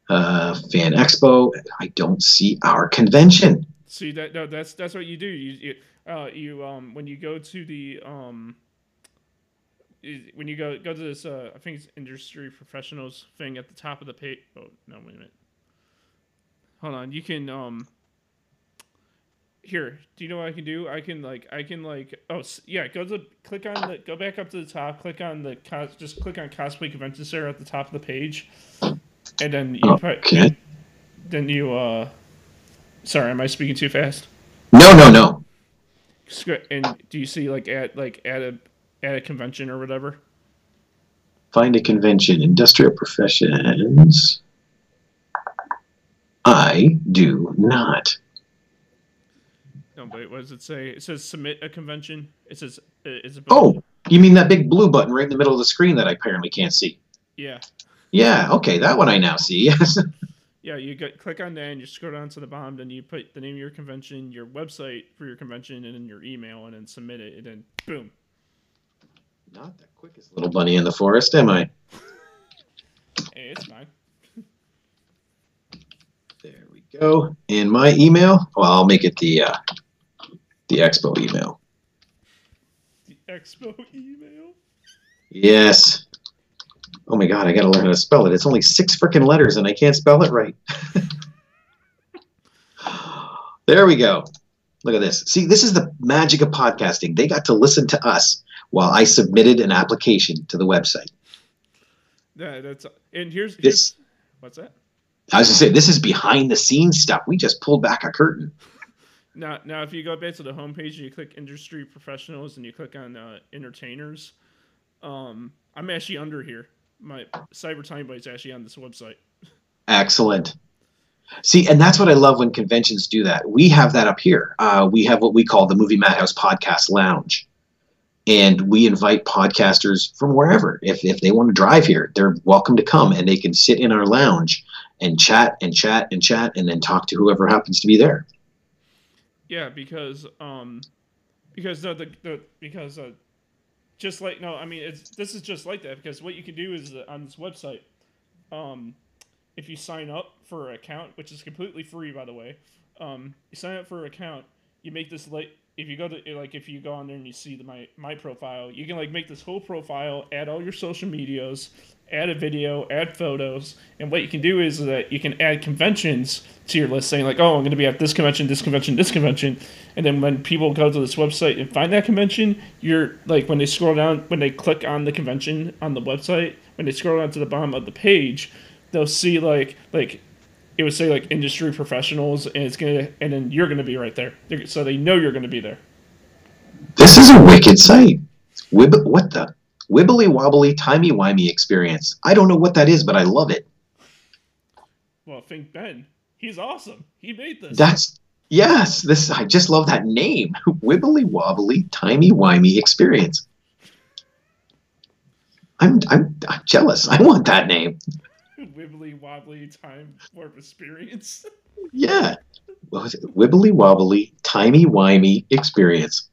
Uh, Fan Expo. I don't see our convention. See that? No, that's that's what you do. You you, uh, you um when you go to the um when you go go to this, uh, I think it's industry professionals thing at the top of the page. Oh no, wait a minute. Hold on. You can um. Here, do you know what I can do? I can like I can like oh yeah, go to click on the go back up to the top, click on the cos, just click on cosplay convention center at the top of the page, and then you put Okay. then you uh. Sorry, am I speaking too fast? No, no, no. And do you see like at like at a at a convention or whatever? Find a convention, industrial professions. I do not. No, wait, what does it say? It says submit a convention. It says uh, it's a Oh, you mean that big blue button right in the middle of the screen that I apparently can't see? yeah, Yeah, okay, that one I now see. Yes. <laughs> yeah. You get, click on that and you scroll down to the bottom. Then you put the name of your convention, your website for your convention, and then your email, and then submit it. And then boom. Not the quickest little bunny in the forest, am I? <laughs> Hey, it's fine. There we go. And my email, well, I'll make it the uh, the expo email. The expo email. Yes. Oh my god, I gotta learn how to spell it. It's only six freaking letters and I can't spell it right. <laughs> there we go. Look at this. See, this is the magic of podcasting. They got to listen to us while I submitted an application to the website. Yeah, that's and here's, here's This what's that? I was gonna say this is behind the scenes stuff. We just pulled back a curtain. Now, now, if you go back to the homepage and you click industry professionals and you click on uh, entertainers, um, I'm actually under here. My Cyber Time Bite's actually on this website. Excellent. See, and that's what I love when conventions do that. We have that up here. Uh, we have what we call the Movie Madhouse Podcast Lounge. And we invite podcasters from wherever. If, if they want to drive here, they're welcome to come and they can sit in our lounge and chat and chat and chat and then talk to whoever happens to be there. Yeah, because um, because the the, the because uh, just like no, I mean it's this is just like that because what you can do is uh, on this website, um, if you sign up for an account, which is completely free by the way, um, you sign up for an account, you make this like if you go to like if you go on there and you see the, my my profile, you can like make this whole profile, add all your social medias, add a video, add photos, and what you can do is that you can add conventions to your list, saying like, oh, I'm going to be at this convention, this convention, this convention, and then when people go to this website and find that convention, you're like when they scroll down, when they click on the convention on the website, when they scroll down to the bottom of the page, they'll see like like it would say like industry professionals, and it's gonna, and then you're gonna be right there, so they know you're gonna be there. This is a wicked site. Wib- what the? Wibbly wobbly, timey wimey experience. I don't know what that is, but I love it. Well, think Ben, he's awesome. He made this. That's yes. This I just love that name. <laughs> Wibbly wobbly, timey wimey experience. I'm I'm I'm jealous. I want that name. <laughs> Wibbly wobbly time warp experience. Yeah. What was it? Wibbly wobbly, timey wimey experience.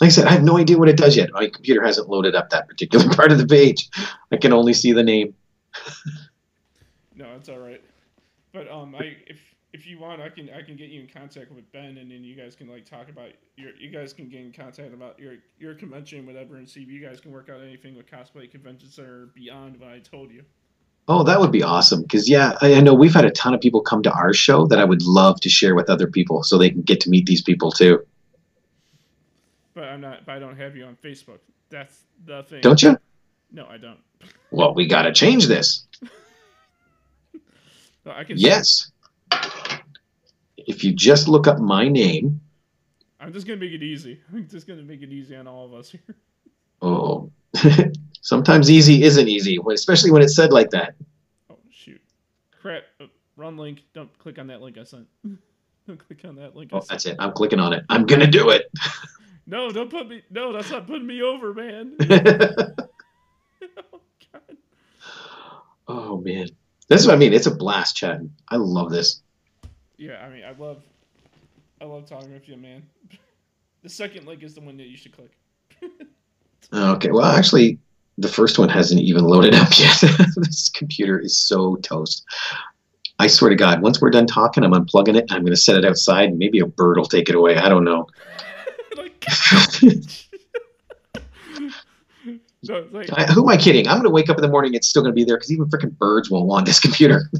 Like I said, I have no idea what it does yet. My computer hasn't loaded up that particular <laughs> part of the page. I can only see the name. no, it's all right. But um, I if if you want, I can I can get you in contact with Ben, and then you guys can like talk about your you guys can get in contact about your your convention, whatever, and see if you guys can work out anything with cosplay conventions that are beyond what I told you. Oh, that would be awesome. Because yeah, I, I know we've had a ton of people come to our show that I would love to share with other people, so they can get to meet these people too. But I'm not. But I don't have you on Facebook. That's the thing. Don't you? No, I don't. Well, we got to change this. <laughs> No, I can. Yes. If you just look up my name, I'm just gonna make it easy. <laughs> I'm just gonna make it easy on all of us here. oh, <laughs> sometimes easy isn't easy, especially when it's said like that. Oh shoot! Crap! Uh, wrong link. Don't click on that link I sent. <laughs> don't click on that link. I Oh, that's it. I'm clicking on it. I'm gonna do it. <laughs> No, don't put me. No, that's not putting me over, man. <laughs> oh God. oh man, that's what I mean. It's a blast chatting. I love this. Yeah, I mean, I love, I love talking with you, man. The second link is the one that you should click. Okay, well, actually, the first one hasn't even loaded up yet. <laughs> this computer is so toast. I swear to God, once we're done talking, I'm unplugging it I'm going to set it outside and maybe a bird will take it away. I don't know. <laughs> it's like, I, who am I kidding? I'm gonna wake up in the morning. It's still gonna be there because even freaking birds won't want this computer.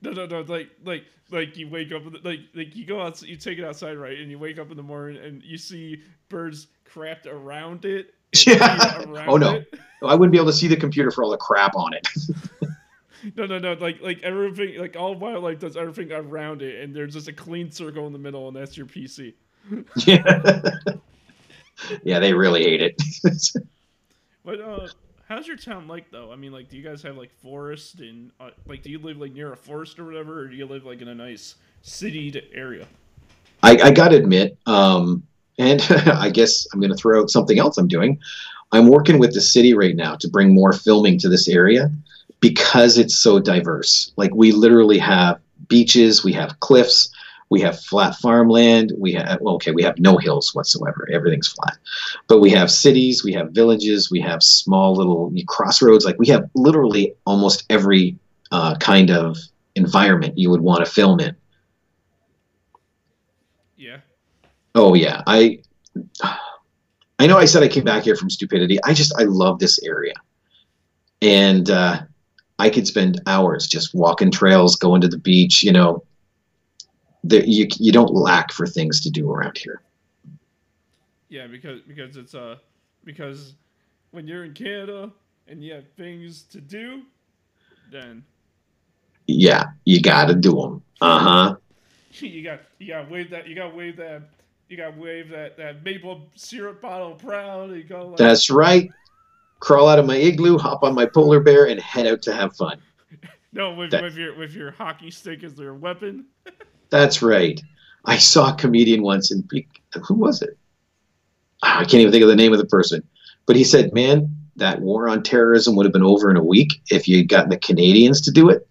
no, no, no. Like, like, like you wake up, like, like you go out, you take it outside, right? And you wake up in the morning and you see birds crapped around it. Yeah. <laughs> Oh, no. it. I wouldn't be able to see the computer for all the crap on it. <laughs> No, no, no. Like, like everything, like all wildlife does everything around it, and there's just a clean circle in the middle, and that's your PC. <laughs> yeah. yeah, they really hate it. But uh, how's your town like though? I mean, like, do you guys have like forest and uh, like, do you live like near a forest or whatever, or do you live like in a nice citied area? I, I got to admit, um, and <laughs> I guess I'm going to throw out something else I'm doing. I'm working with the city right now to bring more filming to this area because it's so diverse. Like we literally have beaches, we have cliffs, we have flat farmland, we have well, okay, we have no hills whatsoever. Everything's flat. But we have cities, we have villages, we have small little crossroads. Like we have literally almost every uh, kind of environment you would want to film in. Yeah. Oh yeah, I I know I said I came back here from stupidity. I just I love this area, and uh, I could spend hours just walking trails, going to the beach. You know, there, you you don't lack for things to do around here. Yeah, because because it's uh because when you're in Canada and you have things to do, then Yeah, you got to do them. Uh huh. <laughs> you got you got wave that you got wave that you got to wave that that maple syrup bottle proud. You go like, That's right. Crawl out of my igloo, hop on my polar bear, and head out to have fun. <laughs> no with, that- with your with your hockey stick as their weapon. <laughs> That's right. I saw a comedian once, and who was it? Ah, I can't even think of the name of the person, but he said, "Man, that war on terrorism would have been over in a week if you had gotten the Canadians to do it,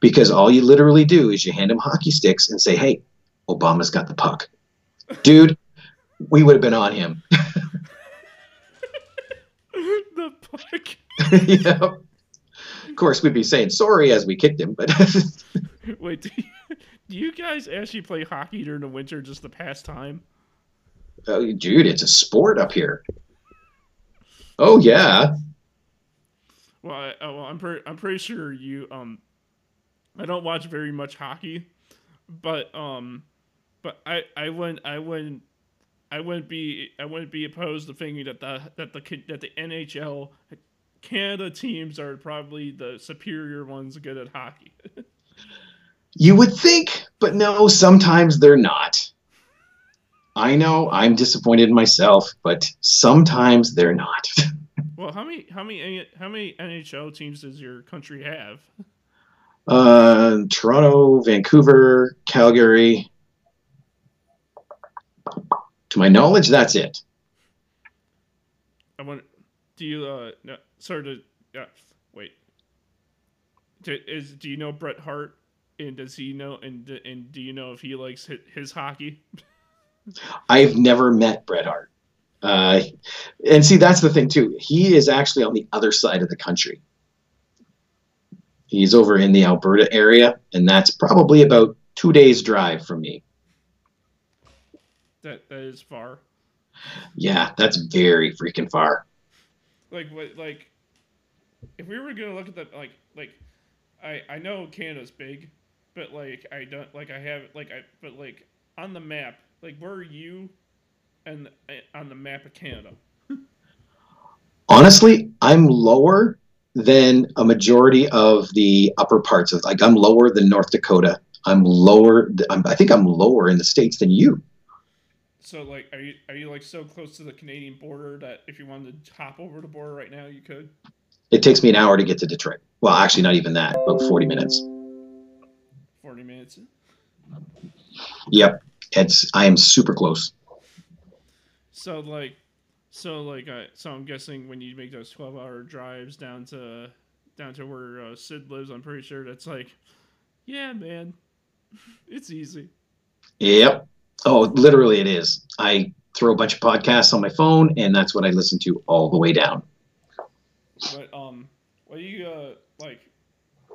because all you literally do is you hand them hockey sticks and say, "Hey, Obama's got the puck, dude." We would have been on him. <laughs> the puck. <laughs> yeah. Of course, we'd be saying sorry as we kicked him, but <laughs> Wait, do you, do you guys actually play hockey during the winter just to pass time? oh, dude, it's a sport up here. Oh yeah, Well, I, oh, well, I'm pretty I'm pretty sure you um I don't watch very much hockey, but um but I I wouldn't I wouldn't I wouldn't be I wouldn't be opposed to thinking that the that the that the NHL Canada teams are probably the superior ones good at hockey. <laughs> You would think, but no, sometimes they're not. I know I'm disappointed myself, but sometimes they're not. <laughs> well, how many how many how many NHL teams does your country have? uh, Toronto, Vancouver, Calgary. To my knowledge, that's it. I want. Do you uh no, sorry to yeah wait. Do, is do you know Bret Hart and does he know and and do you know if he likes his, his hockey? <laughs> I've never met Bret Hart. Uh, and see, that's the thing too. He is actually on the other side of the country. He's over in the Alberta area, and that's probably about two days' drive from me. That that is far. Yeah, that's very freaking far. Like what like if we were gonna look at that like like I I know Canada's big, but like I don't like I have like I but like on the map like where are you and eh, on the map of Canada? Honestly, I'm lower than a majority of the upper parts of like I'm lower than North Dakota. I'm lower. I'm, I think I'm lower in the states than you. So like, are you are you like so close to the Canadian border that if you wanted to hop over the border right now, you could? It takes me an hour to get to Detroit. Well, actually, not even that. but 40 minutes. Forty minutes. Yep. It's. I am super close. So like, so like, uh, so I'm guessing when you make those twelve-hour drives down to down to where uh, Sid lives, I'm pretty sure that's like, yeah, man, <laughs> it's easy. Yep. Oh, literally, it is. I throw a bunch of podcasts on my phone, and that's what I listen to all the way down. But um, what do you uh like?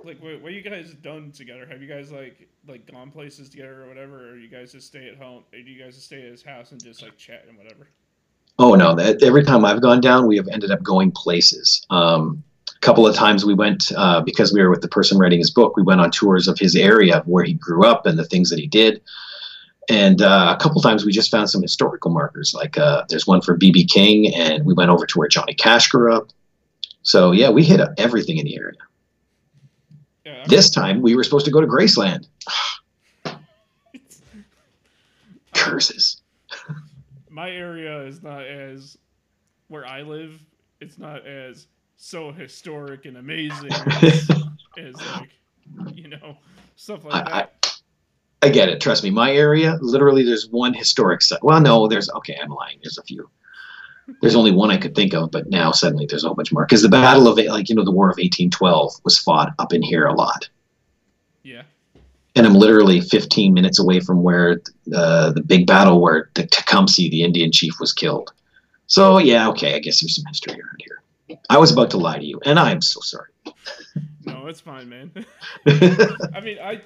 Like what, what you guys done together? Have you guys like like gone places together or whatever, or you guys just stay at home? Or do you guys just stay at his house and just like chat and whatever? Oh no! That, every time I've gone down, we have ended up going places. Um, a couple of times we went uh, because we were with the person writing his book. We went on tours of his area where he grew up and the things that he did. And uh, a couple times we just found some historical markers. Like uh, there's one for BB King, and we went over to where Johnny Cash grew up. So yeah, we hit everything in the area. Yeah, This time we were supposed to go to Graceland. <sighs> Curses. my area is not as where I live. It's not as so historic and amazing <laughs> as, as like you know stuff like I, that. I get it. Trust me. My area, literally, there's one historic site. Well, no, there's okay. I'm lying. There's a few. There's only one I could think of, but now suddenly there's a whole bunch more. Because the Battle of, like you know, the War of 1812 was fought up in here a lot, yeah, and I'm literally 15 minutes away from where uh, the big battle where the Tecumseh, the Indian chief, was killed. So yeah, okay. I guess there's some history around here. I was about to lie to you, and I'm so sorry. no, it's fine, man. <laughs> I mean, I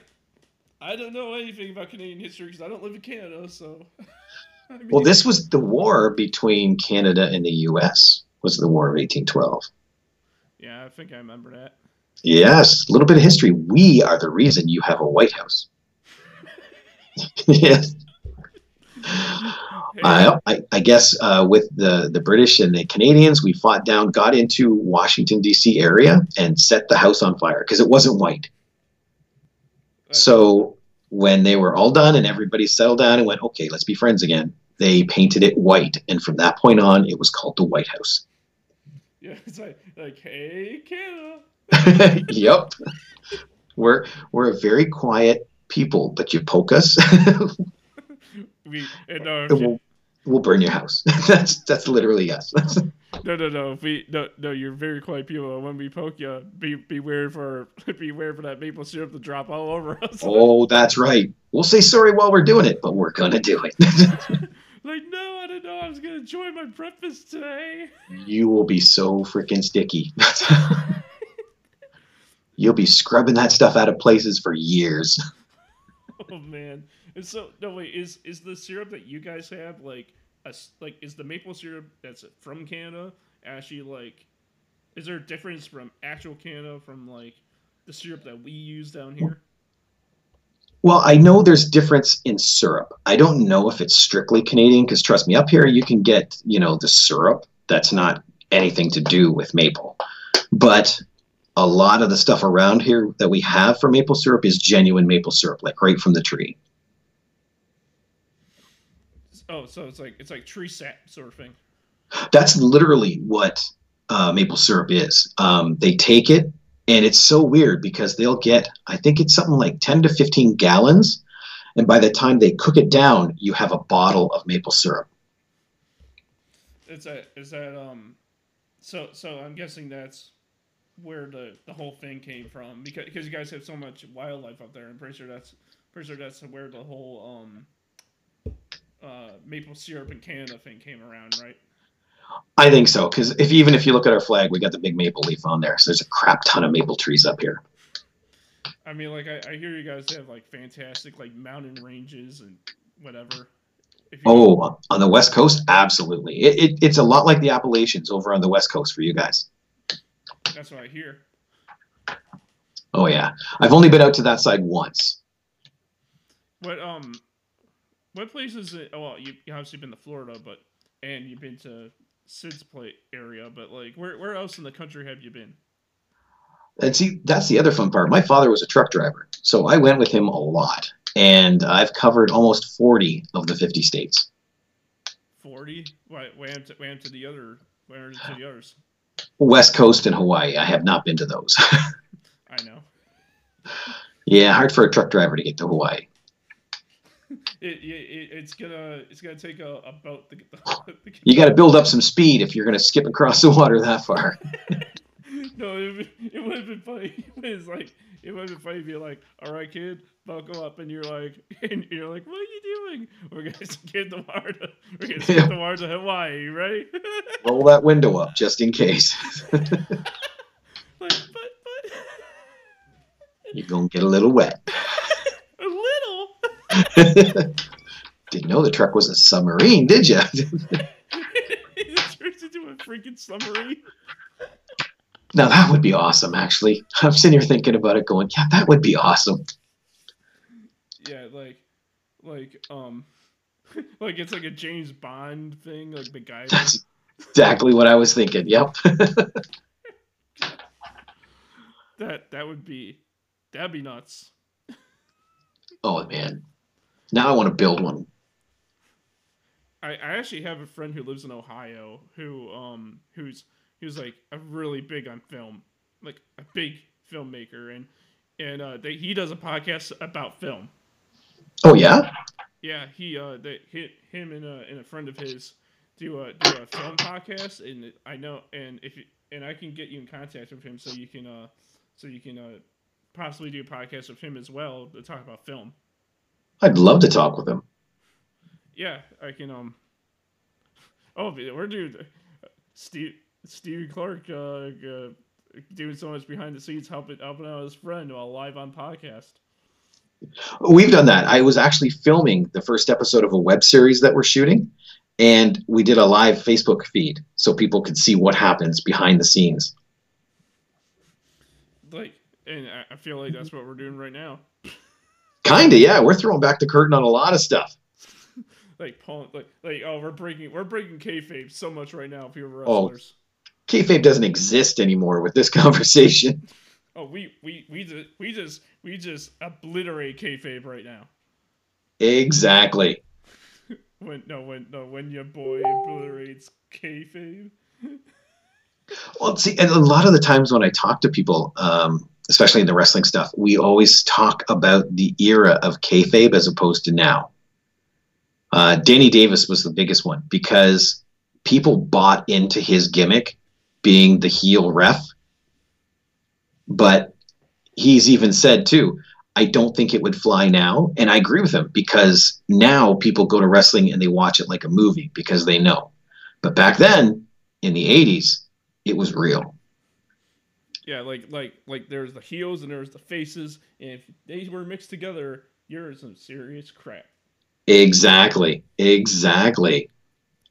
I don't know anything about Canadian history because I don't live in Canada, so. <laughs> I mean, Well, this was the war between Canada and the U.S. Was the War of 1812? Yeah, I think I remember that. Yes, a little bit of history. We are the reason you have a White House. <laughs> yes, Hey, I, I, I guess uh, with the the British and the Canadians, we fought down, got into Washington D.C. area, and set the house on fire because it wasn't white. So when they were all done and everybody settled down and went, okay, let's be friends again, they painted it white, and from that point on, it was called the White House. yeah, <laughs> it's like like hey Canada. <laughs> yep. We're we're a very quiet people, but you poke us, <laughs> We and no, if and you, we'll, we'll burn your house. that's that's literally us. No, no, no. If we no, no, you're very quiet people. When we poke you, be beware for <laughs> beware for that maple syrup to drop all over us. <laughs> oh, that's right. We'll say sorry while we're doing it, but we're gonna do it. <laughs> like no, I didn't know I was gonna enjoy my breakfast today. you will be so freaking sticky. You'll be scrubbing that stuff out of places for years. Oh man. And so no wait, is is the syrup that you guys have like a like is the maple syrup that's from Canada actually like is there a difference from actual Canada from like the syrup that we use down here? Well, I know there's difference in syrup. I don't know if it's strictly Canadian because trust me, up here you can get, you know, the syrup that's not anything to do with maple. But a lot of the stuff around here that we have for maple syrup is genuine maple syrup, like right from the tree. Oh, so it's like it's like tree sap sort of thing. That's literally what uh, maple syrup is. Um, they take it, and it's so weird because they'll get, I think it's something like 10 to 15 gallons. And by the time they cook it down, you have a bottle of maple syrup. It's a is that um so so I'm guessing that's where the the whole thing came from because because you guys have so much wildlife up there. I'm pretty sure that's pretty sure that's where the whole um uh maple syrup in Canada thing came around, right? I think so, because if even if you look at our flag, we got the big maple leaf on there. So there's a crap ton of maple trees up here. I mean, like I, I hear you guys have like fantastic like mountain ranges and whatever. Oh, on the west coast, absolutely. It, it, it's a lot like the Appalachians over on the west coast for you guys. that's what I hear. Oh yeah, I've only been out to that side once. What um, what places? Oh, well, you you obviously been to Florida, but and you've been to Sid's play area, but like where where else in the country have you been? And see, that's the other fun part. My father was a truck driver, so I went with him a lot, and I've covered almost 40 of the 50 states. Forty? Why wham to wham to the other wham to the others? West Coast and Hawaii. I have not been to those. <laughs> I know. yeah, hard for a truck driver to get to Hawaii. It, it, it it's gonna it's gonna take a, a boat to get the. <laughs> to get You got to build up some speed if you're going to skip across the water that far. <laughs> No, it, it would have been funny. <laughs> It's like it would have been funny if you're like, "All right, kid, buckle up," and you're like, and you're like, "What are you doing? We're gonna skip the water. To, we're gonna skip the water to Hawaii, right?" Roll that window up just in case. like, but but You're going to get a little wet. <laughs> Didn't know the truck was a submarine, did you? It turns into a freaking submarine. Now that would be awesome. Actually, I'm sitting here thinking about it, going, "Yeah, that would be awesome." Yeah, like, like, um, <laughs> like it's like a James Bond thing, like the guy. That's exactly what I was thinking. Yep. <laughs> that that would be, that'd be nuts. oh man, now I want to build one. I, I actually have a friend who lives in Ohio who um who's who's like a really big on film, like a big filmmaker, and and uh, they, he does a podcast about film. Oh yeah. Yeah, he uh they hit him and a and a friend of his do a do a film podcast, and I know and if you, and I can get you in contact with him so you can uh so you can uh possibly do a podcast with him as well to talk about film. I'd love to talk with him. Yeah, I can um. Oh, we're doing Steve Stevie Clark uh, uh, doing so much behind the scenes, helping helping out his friend while live on podcast. We've done that. I was actually filming the first episode of a web series that we're shooting, and we did a live Facebook feed so people could see what happens behind the scenes. Like, and I feel like that's what we're doing right now. Kinda, yeah. We're throwing back the curtain on a lot of stuff. <laughs> like pulling, like, like, oh, we're breaking, we're breaking kayfabe so much right now. If you're wrestlers. Oh, kayfabe doesn't exist anymore with this <laughs> conversation. Oh, we we we just we just we just obliterate kayfabe right now. Exactly. <laughs> when no when no when your boy obliterates kayfabe. Well, see, and a lot of the times when I talk to people, um, especially in the wrestling stuff, we always talk about the era of kayfabe as opposed to now. Uh, Danny Davis was the biggest one because people bought into his gimmick being the heel ref but he's even said too, I don't think it would fly now. And I agree with him because now people go to wrestling and they watch it like a movie because they know. But back then, in the 80s, it was real. Yeah, like like like there's the heels and there's the faces, and if they were mixed together, you're some serious crap. Exactly. Exactly.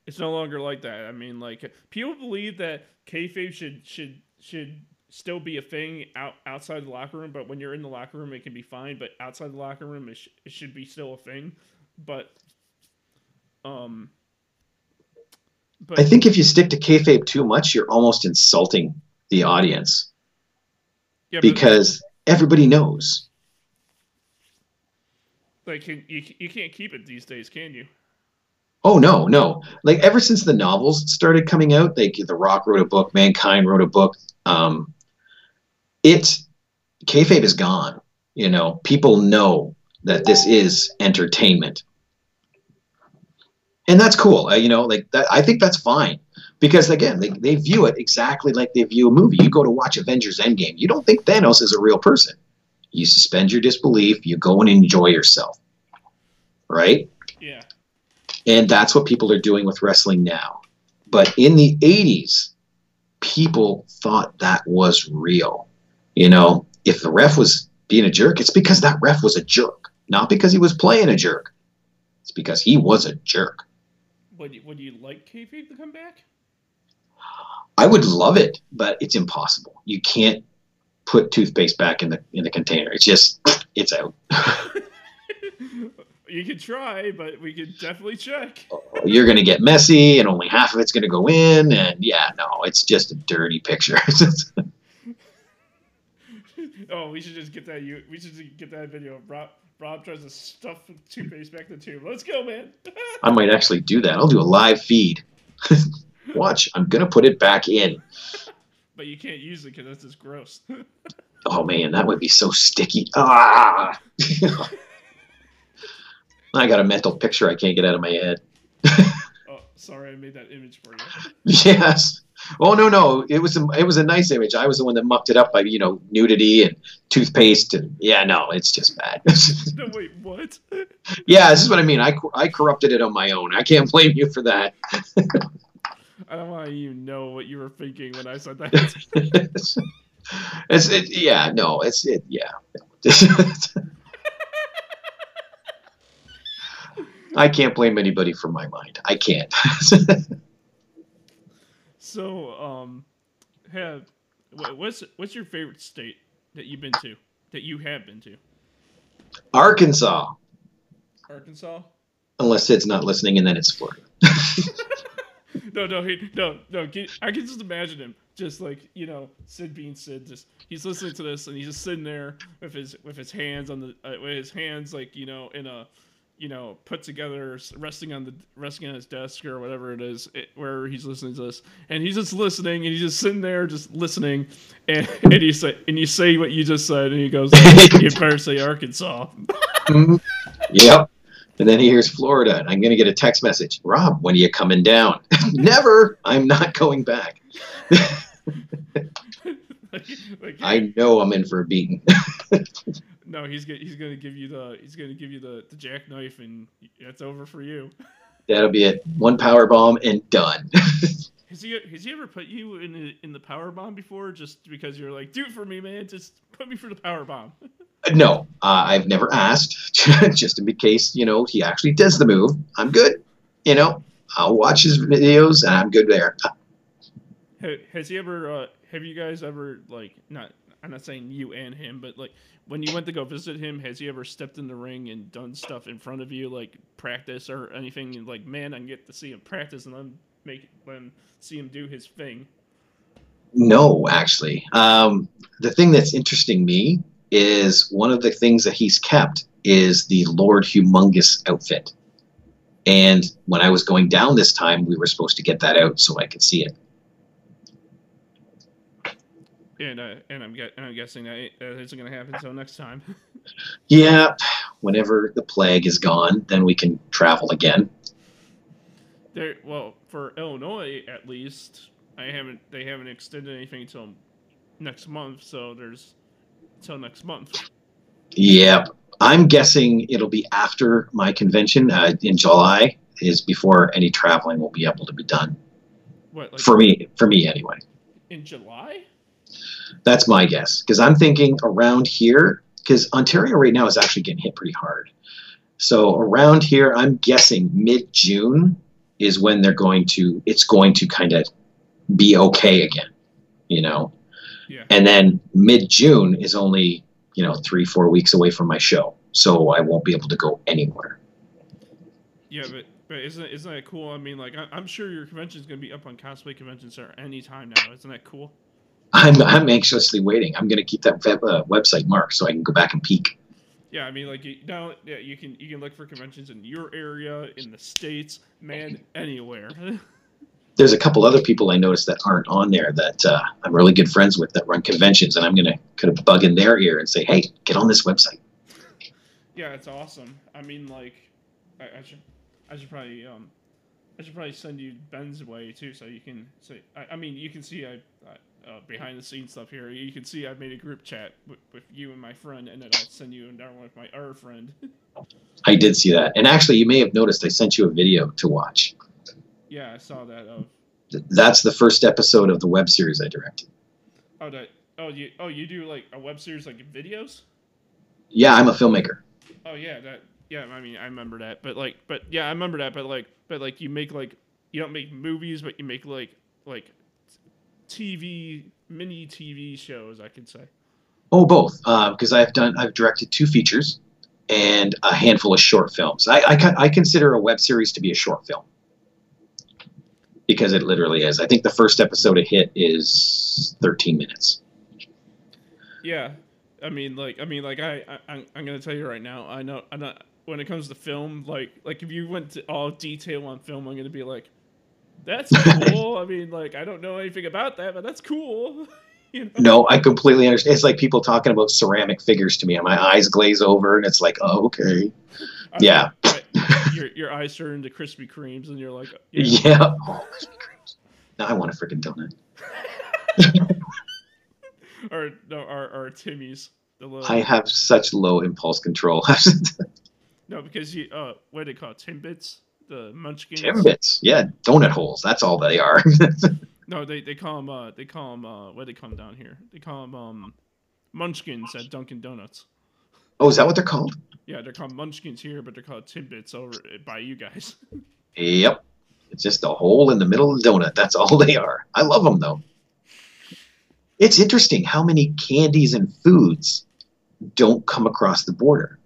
It's no longer like that. I mean, like people believe that kayfabe should should should still be a thing out outside the locker room, but when you're in the locker room, it can be fine. But outside the locker room, it, sh- it should be still a thing. But, um, but I think if you stick to kayfabe too much, you're almost insulting the audience. Yeah, because everybody knows. Like you, you can't keep it these days, can you? Oh no, no! Like ever since the novels started coming out, like The Rock wrote a book, Mankind wrote a book. Um, it's kayfabe is gone. You know, people know that this is entertainment, and that's cool. Uh, you know, like that. I think that's fine because again, they, they view it exactly like they view a movie. You go to watch Avengers Endgame, you don't think Thanos is a real person. You suspend your disbelief. You go and enjoy yourself, right? Yeah. And that's what people are doing with wrestling now. But in the 80s, people thought that was real. You know, if the ref was being a jerk, it's because that ref was a jerk, not because he was playing a jerk. It's because he was a jerk. Would you, would you like kayfabe to come back? I would love it, but it's impossible. You can't put toothpaste back in the in the container. It's just <laughs> it's out. <laughs> you could try, but we could definitely check. <laughs> You're gonna get messy, and only half of it's gonna go in, and yeah, no, it's just a dirty picture. oh, we should just get that. You, we should get that video. Rob, Rob tries to stuff toothpaste back in the tube. Let's go, man. <laughs> I might actually do that. I'll do a live feed. <laughs> Watch, I'm gonna put it back in. But you can't use it because that's just gross. <laughs> oh man, that would be so sticky. Ah! I got a mental picture I can't get out of my head. oh, sorry, I made that image for you. yes. Oh no no, it was a it was a nice image. I was the one that mucked it up by you know nudity and toothpaste and yeah no, it's just bad. <laughs> no wait, what? yeah, this is what I mean. I I corrupted it on my own. I can't blame you for that. <laughs> I don't want to even know what you were thinking when I said that. <laughs> it's it, yeah no it's it yeah. I can't blame anybody for my mind. I can't. So, um, have what's what's your favorite state that you've been to? That you have been to? Arkansas, Arkansas. unless Sid's not listening, and then it's Florida. <laughs> No, no, he, no, no. I can just imagine him, just like you know, Sid being Sid. Just he's listening to this, and he's just sitting there with his with his hands on the uh, with his hands like you know in a you know put together, resting on the resting on his desk or whatever it is, it, where he's listening to this, and he's just listening, and he's just sitting there just listening, and and you say and you say what you just said, and he goes, "You better say Arkansas." Mhm. <laughs> Yep. And then he hears Florida, and I'm going to get a text message Rob, when are you coming down? <laughs> Never. I'm not going back. <laughs> like, like, I know I'm in for a beating. No, he's gonna he's gonna give you the he's gonna give you the, the jackknife and it's over for you. That'll be it. One power bomb and done. <laughs> Has he has he ever put you in the, in the power bomb before? Just because you're like, do it for me, man. Just put me for the power bomb. no, uh, I've never asked, <laughs> just in case, you know, he actually does the move. I'm good. You know, I'll watch his videos and I'm good there. Has he ever? Uh, have you guys ever like not? I'm not saying you and him, but like when you went to go visit him, has he ever stepped in the ring and done stuff in front of you, like practice or anything? And like, man, I get to see him practice and then make then see him do his thing. No, actually. Um, the thing that's interesting me is one of the things that he's kept is the Lord Humongous outfit. And when I was going down this time, we were supposed to get that out so I could see it. And uh, and I'm get, I'm guessing that isn't gonna happen until next time. <laughs> Yeah, whenever the plague is gone, then we can travel again. There, well, for Illinois at least, I haven't. They haven't extended anything until next month. So there's until next month. Yep. I'm guessing it'll be after my convention uh, in July, is before any traveling will be able to be done. What like For me, for me anyway. in July? That's my guess. Because I'm thinking around here, because Ontario right now is actually getting hit pretty hard. So around here, I'm guessing mid June is when they're going to, it's going to kind of be okay again, you know? Yeah. And then mid June is only, you know, three, four weeks away from my show. So I won't be able to go anywhere. Yeah, but but isn't it, isn't that cool? I mean, like I, I'm sure your convention's gonna be up on cosplay convention center anytime now. Isn't that cool? I'm, I'm anxiously waiting. I'm going to keep that web, uh, website marked so I can go back and peek. Yeah, I mean, like you, now, yeah, you can you can look for conventions in your area, in the states, man, anywhere. <laughs> there's a couple other people I noticed that aren't on there that uh, I'm really good friends with that run conventions, and I'm gonna kind of bug in their ear and say, "Hey, get on this website." Yeah, it's awesome. I mean, like, I, I should, I should probably, um, I should probably send you Ben's way too, so you can say. I, I mean, you can see I, I uh, behind the scenes stuff here. You can see I've made a group chat with, with you and my friend, and then I'll send you another one with my other friend. I did see that, and actually, you may have noticed I sent you a video to watch. yeah, I saw that. Of That's the first episode of the web series I directed. oh that oh you oh you do like a web series like videos. Yeah, I'm a filmmaker. Oh yeah, that yeah. I mean, I remember that, but like, but yeah, I remember that, but like, but like, you make like you don't make movies, but you make like like TV mini TV shows. I could say. Oh, both, uh, because I've done I've directed two features and a handful of short films. I, I, I consider a web series to be a short film because it literally is. I think the first episode of hit is 13 minutes. Yeah, I mean, like, I mean, like, I, I I'm, I'm gonna tell you right now. I know, I'm not. When it comes to film, like, like if you went to all detail on film, I'm gonna be like, that's <laughs> cool. I mean, like, I don't know anything about that, but that's cool. <laughs> you know? No, I completely understand. It's like people talking about ceramic figures to me, and my eyes glaze over, and it's like, oh, okay, I- <laughs> yeah. Your your eyes turn into Krispy Kremes, and you're like, yeah. yeah. Oh, Krispy Kremes. Now I want a freaking donut. or no, or, or Timmy's. I have such low impulse control. no, because you uh, what do they call it? Timbits, the Munchkins. Timbits, yeah, donut holes. That's all they are. <laughs> No, they they call them uh they call them uh what do they call 'em down here? They call them um Munchkins at Dunkin' Donuts. oh, is that what they're called? Yeah, they're called Munchkins here, but they're called Timbits over by you guys. <laughs> Yep. It's just a hole in the middle of the donut. That's all they are. I love them though. It's interesting how many candies and foods don't come across the border.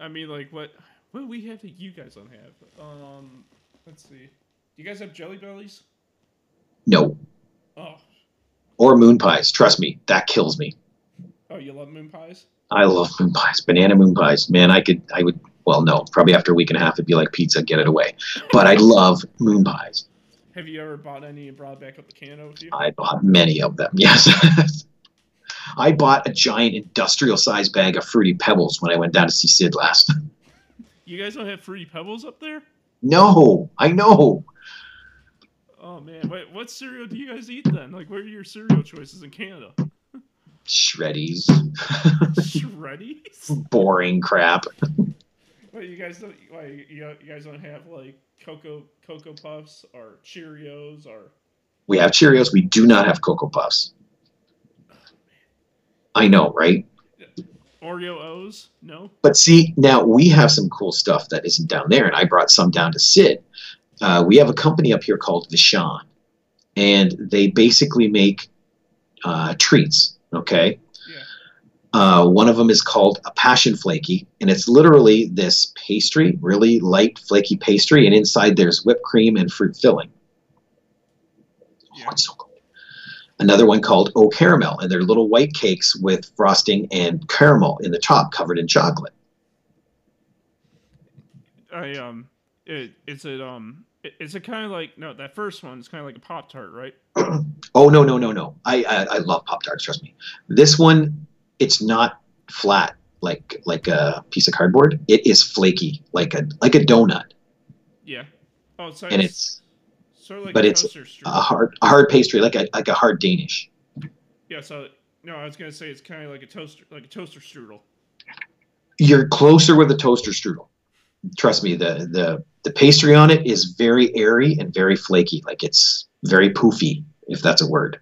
I mean, like what? What do we have that you guys don't have? Um, let's see. Do you guys have Jelly Bellies? No. Oh, Or moon pies. Trust me, that kills me. oh, you love moon pies? I love moon pies. Banana moon pies. Man, I could, I would, well, no, probably after a week and a half, it'd be like pizza, get it away. But I love moon pies. Have you ever bought any and brought back up to Canada with you? I bought many of them, <laughs> yes. I bought a giant industrial sized bag of Fruity Pebbles when I went down to see Sid last. <laughs> You guys don't have fruity pebbles up there? no, I know. Oh man, wait, what cereal do you guys eat then? Like, what are your cereal choices in Canada? Shreddies. Shreddies? <laughs> Boring crap. Wait, you guys don't? Wait, you, you guys don't have like cocoa cocoa puffs or Cheerios or? We have Cheerios. We do not have Cocoa Puffs. I know, right? Oreo O's? No. But see, now we have some cool stuff that isn't down there, and I brought some down to Sid. Uh, we have a company up here called Vachon, and they basically make uh, treats. Okay. Yeah. Uh, one of them is called a Passion Flakie, and it's literally this pastry, really light, flaky pastry, and inside there's whipped cream and fruit filling. Oh, it's so cool. Another one called O Caramel, and they're little white cakes with frosting and caramel in the top, covered in chocolate. I um, it is it um, is it kind of like no that first one is kind of like a pop tart, right? <clears throat> Oh no no no no! I I, I love Pop Tarts. Trust me. This one, it's not flat like like a piece of cardboard. It is flaky like a like a donut, Yeah. Oh, so and it's sort of like but it's a hard a hard pastry like a like a hard Danish. yeah. So no, I was gonna say it's kind of like a toaster like a toaster strudel. You're closer with a toaster strudel. Trust me. The the the pastry on it is very airy and very flaky. Like it's very poofy, if that's a word.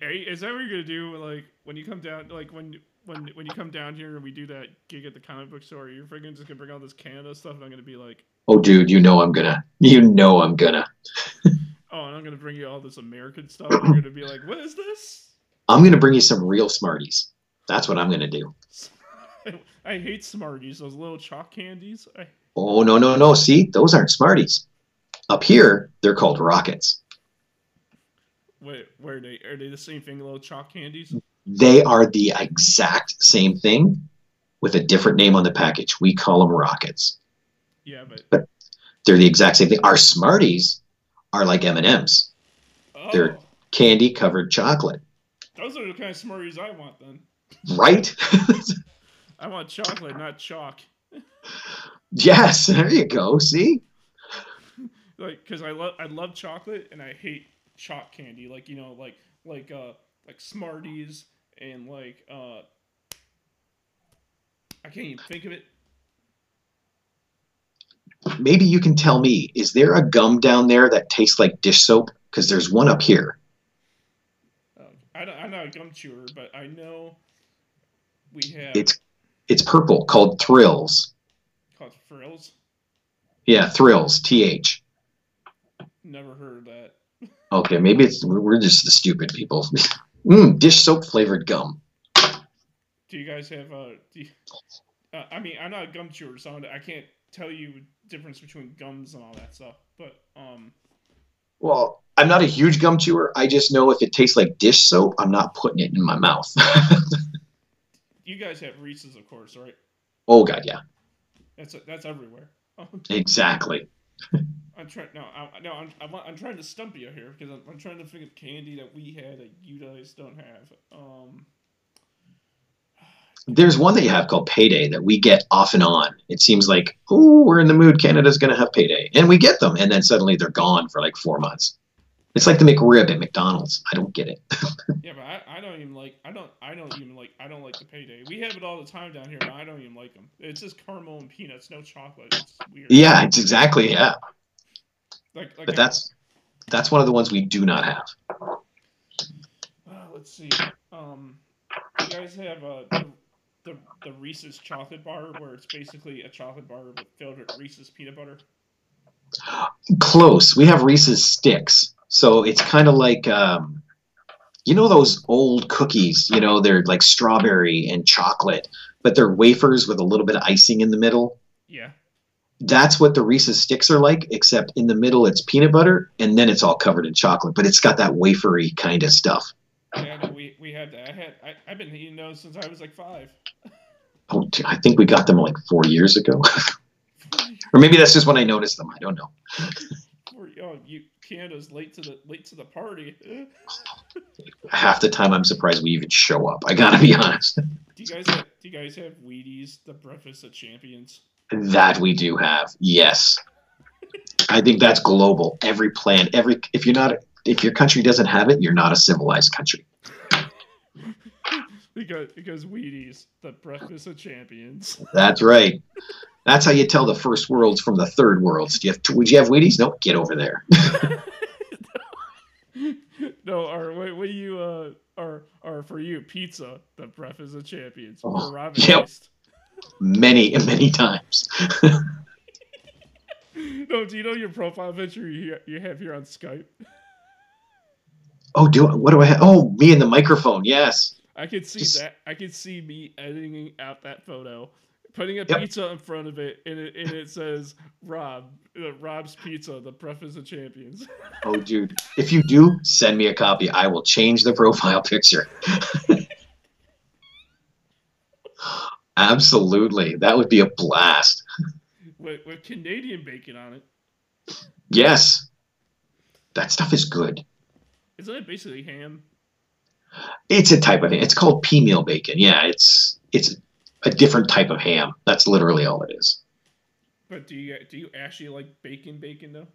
Is that what you're gonna do? Like when you come down, like when when when you come down here and we do that gig at the comic book store, you're freaking just gonna bring all this Canada stuff, and I'm gonna be like, Oh, dude, you know I'm gonna. You know I'm gonna. <laughs> oh, and I'm gonna bring you all this American stuff. You're gonna be like, what is this? I'm gonna bring you some real Smarties. That's what I'm gonna do. <laughs> I hate Smarties, those little chalk candies. I, Oh no no no! See, those aren't Smarties. Up here, they're called rockets. wait, where are they? Are they the same thing, little chalk candies? They are the exact same thing, with a different name on the package. We call them rockets. Yeah, but They're the exact same thing. Our Smarties are like M and M's, oh, They're- candy covered chocolate, those are the kind of Smarties I want. Then right? <laughs> I want chocolate, not chalk. <laughs> yes, there you go. See, <laughs> like because I love I love chocolate and I hate chalk candy. Like you know, like like uh like Smarties and like uh I can't even think of it. Maybe you can tell me: is there a gum down there that tastes like dish soap? Because there's one up here. Uh, I don't, I'm not a gum chewer, but I know we have It's it's purple, called Thrills. called frills. Yeah, Thrills. T H. Never heard of that. <laughs> Okay, maybe it's we're just the stupid people. <laughs> mm, dish soap flavored gum. Do you guys have uh? Do you, uh I mean, I'm not a gum chewer, so I can't tell you the difference between gums and all that stuff. But um, Well, I'm not a huge gum chewer. I just know if it tastes like dish soap, I'm not putting it in my mouth. you guys have Reese's, of course, right? oh god, yeah, That's that's everywhere. <laughs> exactly. I'm trying. No, I, no, I'm, I'm I'm trying to stump you here because I'm, I'm trying to think of candy that we had that you guys don't have. Um, There's one that you have called Payday that we get off and on. It seems like, oh, we're in the mood. Canada's going to have Payday, and we get them, and then suddenly they're gone for like four months. It's like the McRib at McDonald's. I don't get it. <laughs> yeah, but I, I don't even like. I don't. I don't even like. I don't like the payday. We have it all the time down here, but I don't even like them. It's just caramel and peanuts, no chocolate. It's weird. Yeah, it's exactly yeah. Like, like But that's that's one of the ones we do not have. Uh, let's see. Um, you guys have uh, the, the Reese's chocolate bar, where it's basically a chocolate bar with filled with Reese's peanut butter. Close. We have Reese's sticks, so it's kind of like um, you know those old cookies. You know they're like strawberry and chocolate, but they're wafers with a little bit of icing in the middle. Yeah. That's what the Reese's sticks are like, except in the middle it's peanut butter, and then it's all covered in chocolate. But it's got that wafery kind of stuff. Yeah, no, we we had that. I had I, I've been eating those since I was like five. Oh, dude, I think we got them like four years ago, <laughs> or maybe that's just when I noticed them. I don't know. Oh, you Canada's late to the late to the party. <laughs> Half the time, I'm surprised we even show up. I gotta be honest. Do you guys have Do you guys have Wheaties, the breakfast of champions? That we do have. Yes. I think that's global. Every plan, every if you're not if your country doesn't have it, you're not a civilized country. Because because Wheaties, the breakfast of champions. That's right. That's how you tell the first worlds from the third worlds. Do you have, would you have Wheaties? Nope. Get over there. <laughs> no, or what, what do you uh or or for you pizza, the breakfast of champions, Oh, yep. Many, many times. <laughs> No, do you know your profile picture you you have here on Skype? Oh, do what do I have? Oh, me and the microphone. Yes. I could see Just- that. I could see me editing out that photo, putting a Yep. pizza in front of it, and it, and it says Rob, uh, Rob's Pizza, the preface of champions. <laughs> Oh, dude. If you do, send me a copy. I will change the profile <laughs> picture. Absolutely. That would be a blast. with, with Canadian bacon on it. Yes. That stuff is good. Isn't it basically ham? It's a type of ham. it's called pea meal bacon. Yeah, it's it's a different type of ham. That's literally all it is. But do you do you actually like bacon bacon though?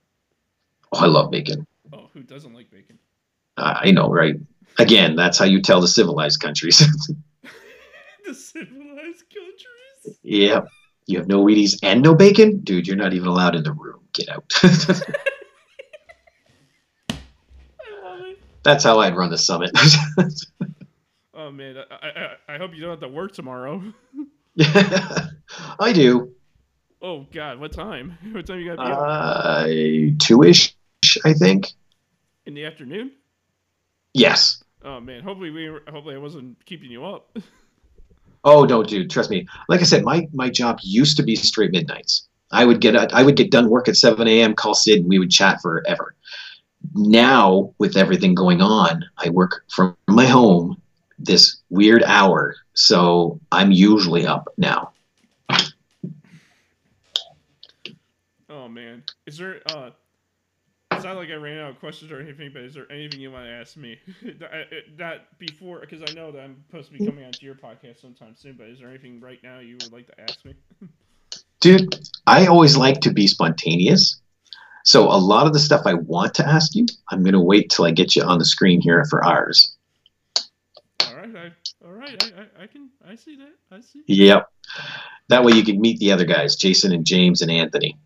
Oh, I love bacon. Oh, who doesn't like bacon? I know, right? Again, that's how you tell the civilized countries. <laughs> the civilized countries. yeah. You have no Wheaties and no bacon? Dude, you're not even allowed in the room. Get out. <laughs> I love it. That's how I'd run the summit. <laughs> Oh man, I, I I hope you don't have to work tomorrow. <laughs> I do. Oh god, what time? <laughs> What time you got? to be up? Uh, two-ish, I think. In the afternoon? Yes. Oh man, hopefully we hopefully I wasn't keeping you up. Oh no, dude, trust me. Like I said, my my job used to be straight midnights. I would get I would get done work at 7 a.m. Call Sid, and we would chat forever. Now, with everything going on, I work from my home this weird hour, so I'm usually up now. Oh man, is there uh? It's not like I ran out of questions or anything, but is there anything you want to ask me? <laughs> Uh, before, because I know that I'm supposed to be coming onto your podcast sometime soon. But is there anything right now you would like to ask me? <laughs> Dude, I always like to be spontaneous. So a lot of the stuff I want to ask you, I'm gonna wait till I get you on the screen here for ours. All right, I, all right, I, I, I can, I see that, I see. Yep. That way you can meet the other guys, Jason and James and Anthony.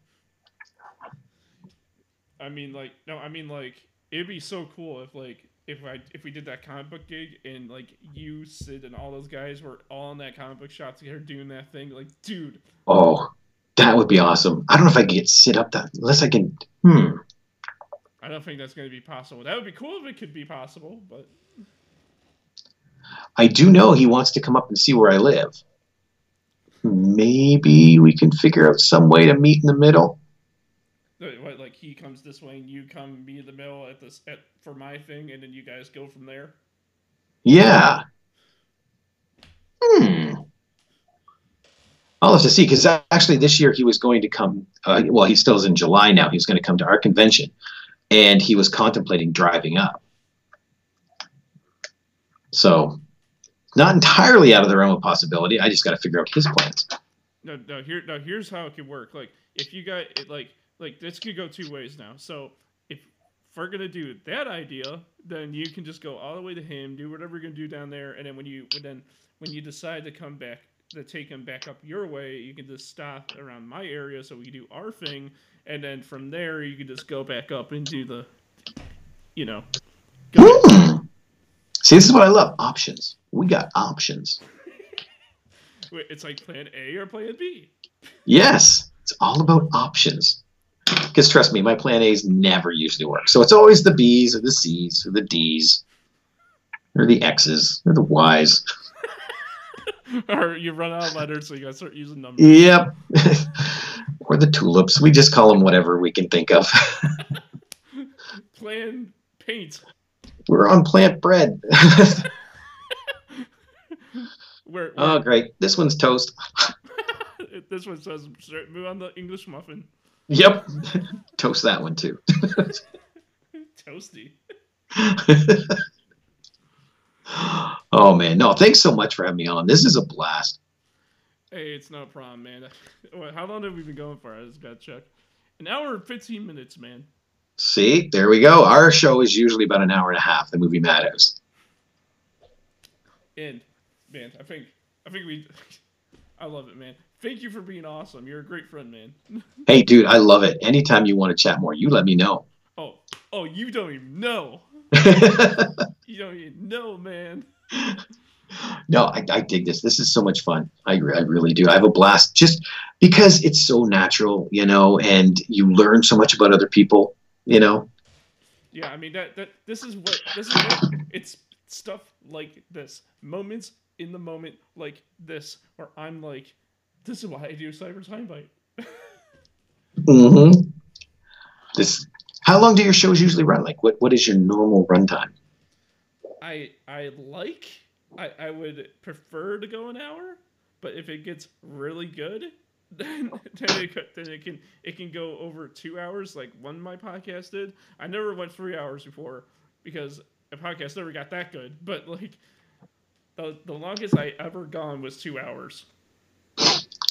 I mean, like, no, I mean, like, it'd be so cool if, like, if I if we did that comic book gig and like you, Sid, and all those guys were all in that comic book shop together doing that thing. Like, dude, Oh, that would be awesome. I don't know if I can get sit up that unless I can. Hmm. I don't think that's going to be possible. That would be cool if it could be possible, but I do know he wants to come up and see where I live. Maybe we can figure out some way to meet in the middle. what, like he comes this way and you come be in the middle at this at for my thing, and then you guys go from there. Yeah. Hmm. I'll have to see because actually this year he was going to come. Uh, well, he still is in July now. He was going to come to our convention, and he was contemplating driving up. So, not entirely out of the realm of possibility. I just got to figure out his plans. No, no. Here, no. Here's how it could work. Like, if you got it, like, like this could go two ways now. So, if we're gonna do that idea, then you can just go all the way to him, do whatever you're gonna do down there, and then when you, when then when you decide to come back, to take him back up your way, you can just stop around my area so we can do our thing, and then from there you can just go back up and do the, you know. See, this is what I love options. We got options. <laughs> Wait, It's like plan A or plan B. Yes, it's all about options. Because trust me, my plan A's never usually work. So it's always the B's or the C's or the D's or the X's or the Y's. <laughs> or you run out of letters, so you gotta start using numbers. Yep. <laughs> or the tulips. We just call them whatever we can think of. <laughs> Plant paint. We're on plant bread. Where, oh, great. This one's toast. this one says start- move on the English muffin. Yep. toast that one too. Toasty. Oh, man. No, thanks so much for having me on. This is a blast. Hey, it's no problem, man. <laughs> How long have we been going for? I just gotta check. An hour and fifteen minutes, man. See, there we go. Our show is usually about an hour and a half, the movie Matters. And man, I think I think we <laughs> I love it, man. Thank you for being awesome. You're a great friend, man. <laughs> Hey, dude, I love it. Anytime you want to chat more, you let me know. Oh, oh, you don't even know. <laughs> You don't even know, man. no, I, I dig this. This is so much fun. I, re- I really do. I have a blast just because it's so natural, you know, and you learn so much about other people, you know. Yeah, I mean that that this is what this is what it's stuff like this. Moments in the moment like this where I'm like, this is why I do Cyber Time Bite. <laughs> Mm hmm This. How long do your shows usually run? Like, what what is your normal runtime? I I like I, I would prefer to go an hour, but if it gets really good, <laughs> then then it, then it can it can go over two hours like one my podcast did. I never went three hours before because a podcast never got that good. But like the the longest I ever gone was two hours.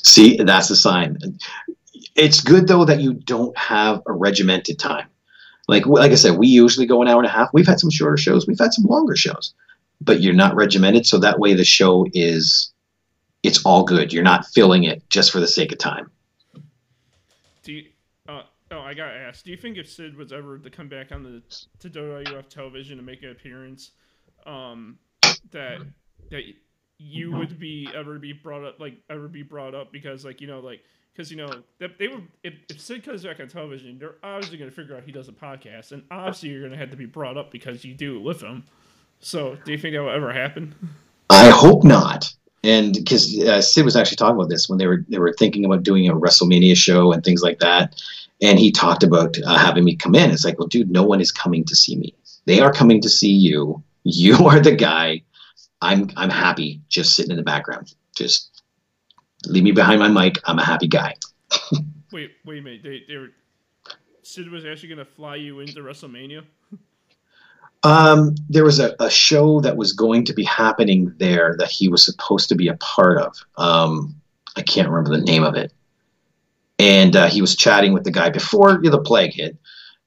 See, that's a sign. It's good though that you don't have a regimented time. Like like I said, we usually go an hour and a half. We've had some shorter shows. We've had some longer shows, but you're not regimented, so that way the show is it's all good. You're not filling it just for the sake of time. Do you, uh, oh, I got asked. Do you think if Sid was ever to come back on the to WWF television and make an appearance, um, that that you would be ever be brought up like ever be brought up because like you know like because you know that they were if, if Sid comes back on television, they're obviously gonna figure out he does a podcast, and obviously you're gonna have to be brought up because you do it with him. So, do you think that will ever happen? I hope not. And because uh, Sid was actually talking about this when they were they were thinking about doing a WrestleMania show and things like that, and he talked about uh, having me come in. It's like, well, dude, no one is coming to see me. They are coming to see you. You <laughs> are the guy. I'm I'm happy just sitting in the background. Just leave me behind my mic. I'm a happy guy. <laughs> Wait, wait a minute. They, they were Sid was actually gonna fly you into WrestleMania. Um, there was a, a show that was going to be happening there that he was supposed to be a part of. Um, I can't remember the name of it. And uh, he was chatting with the guy before the plague hit.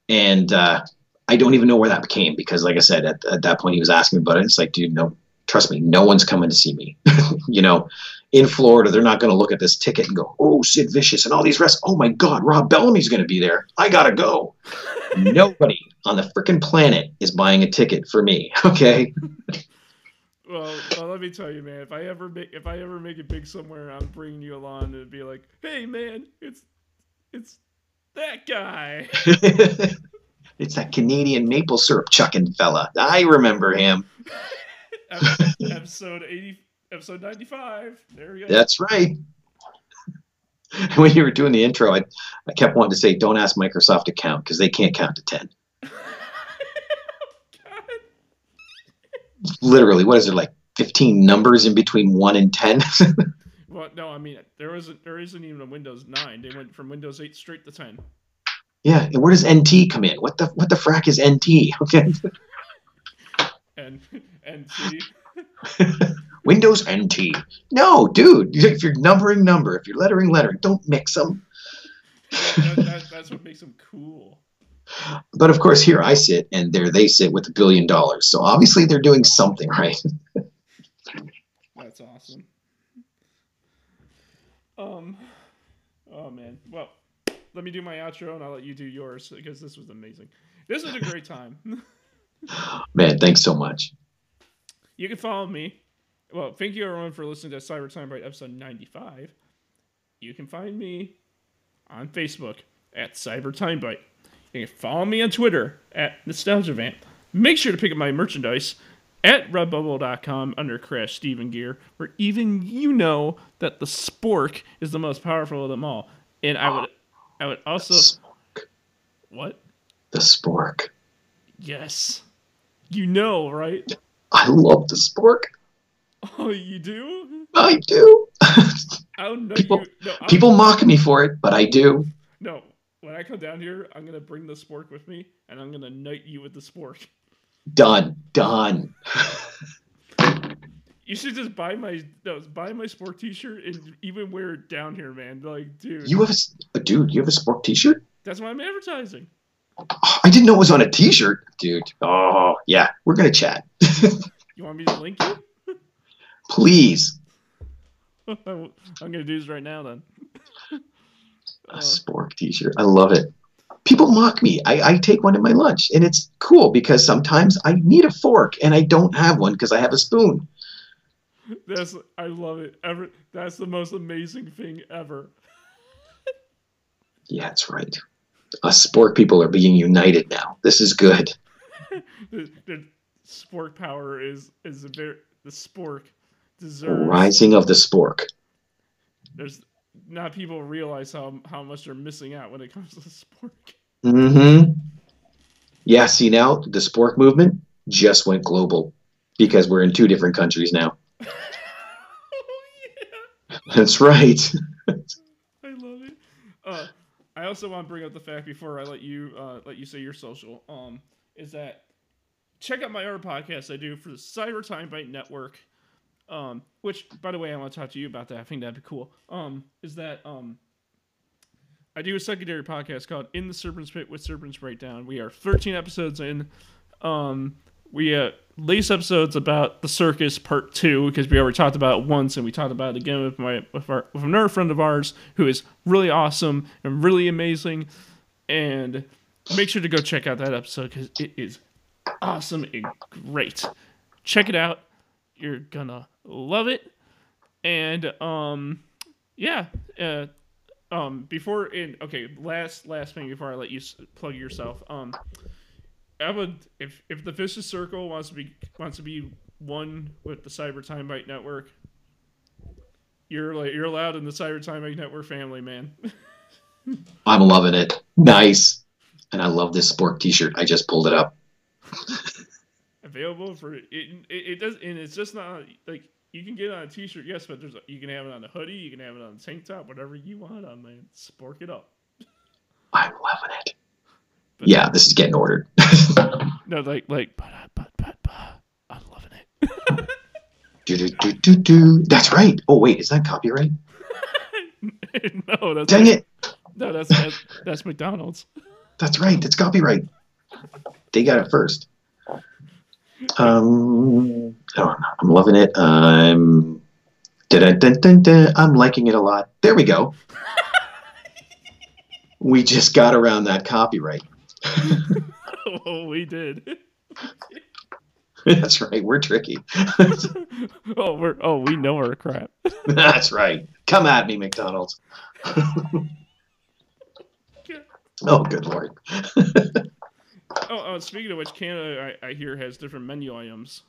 And uh, I don't even know where that became because, like I said, at, at that point he was asking me about it. It's like, dude, no, trust me, no one's coming to see me. <laughs> you know, in Florida, they're not going to look at this ticket and go, oh, Sid Vicious and all these rest. Oh my God, Rob Bellamy's going to be there. I got to go. <laughs> Nobody on the freaking planet is buying a ticket for me. <laughs> Okay. Well, well, let me tell you, man. If I ever make if I ever make it big somewhere, I'm bringing you along to be like, hey, man, it's it's that guy. it's that Canadian maple syrup chucking fella. I remember him. Ep- <laughs> episode eighty, episode ninety five. There we go. That's right. <laughs> When you were doing the intro, I, I kept wanting to say, don't ask Microsoft to count because they can't count to 10. <laughs> Literally, what is it, like 15 numbers in between 1 and 10? Well, no, I mean there isn't there isn't even a Windows nine. They went from Windows eight straight to ten. yeah, and where does NT come in? What the what the frack is NT? Okay. And see, <laughs> Windows NT. No, dude, <laughs> if you're numbering number, if you're lettering letter, don't mix them. that, that, <laughs> that's what makes them cool. But of course, here I sit, and there they sit with a billion dollars. So obviously, they're doing something right. That's awesome. Um, oh man. Well, let me do my outro and I'll let you do yours because this was amazing. This was a great time. Man, thanks so much. you can follow me. Well, thank you everyone for listening to Cyber Time Bite episode 95. You can find me on Facebook at Cyber Time Bite. You can follow me on Twitter at NostalgiaVamp. Make sure to pick up my merchandise at redbubble.com under Crash Steven Gear, where even you know that the spork is the most powerful of them all. And I would I would also Spork. what? The spork. Yes. You know, right? I love the spork. Oh, you do? I do. <laughs> I'll know People- you. No, People mock me for it, but I do. No, when I come down here, I'm gonna bring the spork with me, and I'm gonna knight you with the spork. Done. Done. <laughs> You should just buy my no, buy my spork T-shirt and even wear it down here, man. Like, dude, You have a dude. You have a spork T-shirt. that's why I'm advertising. I didn't know it was on a T-shirt, dude. Oh yeah, we're gonna chat. <laughs> You want me to link you? Please. <laughs> I'm gonna do this right now then. A spork T-shirt. I love it. People mock me. I, I take one at my lunch, and it's cool because sometimes I need a fork and I don't have one because I have a spoon. that's I love it. Ever that's the most amazing thing ever. Yeah, that's right. Us spork people are being united now. This is good. <laughs> The, the spork power is is a very the spork deserves. rising of the spork. There's not people realize how how much they're missing out when it comes to the spork. Mm-hmm. Yeah, see now the spork movement just went global because we're in two different countries now. <laughs> oh yeah. That's right. <laughs> I love it. Uh, I also want to bring up the fact before I let you uh, let you say your social. Um, is that check out my other podcast I do for the Cyber Time Bite Network. Um, which by the way, I want to talk to you about that. I think that'd be cool. Um, is that um, I do a secondary podcast called In the Serpent's Pit with Serpent's Breakdown. We are 13 episodes in. Um, we uh, latest episodes about the circus part two because we already talked about it once and we talked about it again with my with our with another friend of ours who is really awesome and really amazing. And make sure to go check out that episode because it is awesome and great. Check it out. You're gonna love it. And um yeah uh um before in okay last last thing before i let you plug yourself um I would if if the vicious circle wants to be wants to be one with the Cyber Time Bite Network. You're like you're allowed in the Cyber Time Bite Network family, man. <laughs> I'm loving it. Nice. And I love this spork T-shirt. I just pulled it up. <laughs> Available for it, it. It does, and it's just not like you can get it on a T-shirt, yes, but there's you can have it on a hoodie, you can have it on a tank top, whatever you want on, man. Spork it up. I'm loving it. But- Yeah, this is getting ordered. <laughs> No, like like but but but but I'm loving it. <laughs> do, do, do, do, do. That's right. Oh wait, is that copyright? <laughs> no, that's Dang it. No, that's that's, that's McDonald's. That's right. That's copyright. They got it first. Um, I don't know. I'm loving it. I'm. I'm liking it a lot. There we go. we just got around that copyright. <laughs> oh, we did. That's right. We're tricky. <laughs> oh, we're oh, we know our crap. <laughs> That's right. Come at me, McDonald's. oh, good lord. Oh, oh, speaking of which, Canada, I, I hear has different menu items.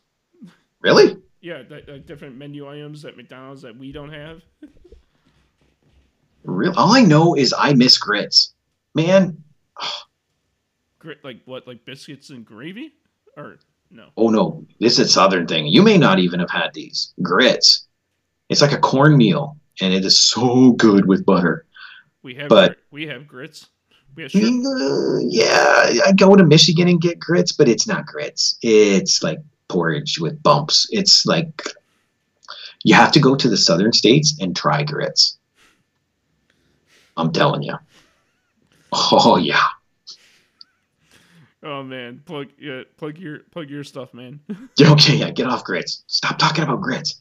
Really? Yeah, that, like uh, different menu items at McDonald's that we don't have. Real? All I know is I miss grits. Man, Grit, like what, like biscuits and gravy, or no? oh no, this is a southern thing. You may not even have had these grits. It's like a cornmeal, and it is so good with butter. We have But- we have grits. We have. Uh, yeah, I go to Michigan and get grits, but it's not grits. It's like porridge with bumps. It's like you have to go to the southern states and try grits. I'm telling you. Oh yeah. Oh man, plug yeah, plug your plug your stuff, man. <laughs> <laughs> Okay, yeah, get off grits. Stop talking about grits.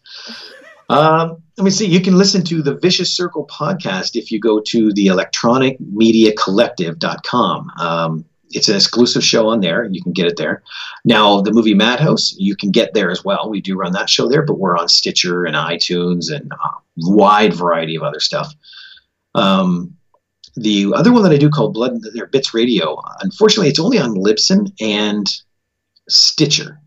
Um, let me see. You can listen to the Vicious Circle podcast if you go to the electronicmediacollective.com. Um, it's an exclusive show on there. You can get it there. Now, the movie Madhouse, you can get there as well. We do run that show there, but we're on Stitcher and iTunes and a wide variety of other stuff. Um, the other one that I do called Blood or Bits Radio, unfortunately, it's only on Libsyn and Stitcher.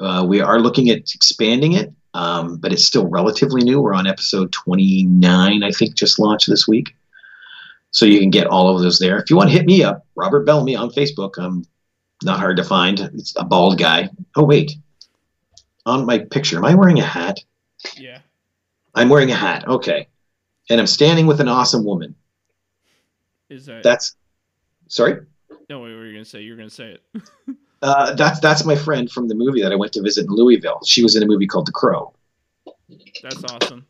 Uh, we are looking at expanding it, um, but it's still relatively new. We're on episode 29, I think, just launched this week. So you can get all of those there. If you want to hit me up, Robert Bellamy on Facebook. I'm not hard to find. It's a bald guy. Oh, wait. On my picture, am I wearing a hat? Yeah. I'm wearing a hat. Okay. And I'm standing with an awesome woman. Is that That's sorry. no? Wait, what were you gonna say? You're gonna say it. <laughs> Uh, that's that's my friend from the movie that I went to visit in Louisville. She was in a movie called The Crow. That's awesome.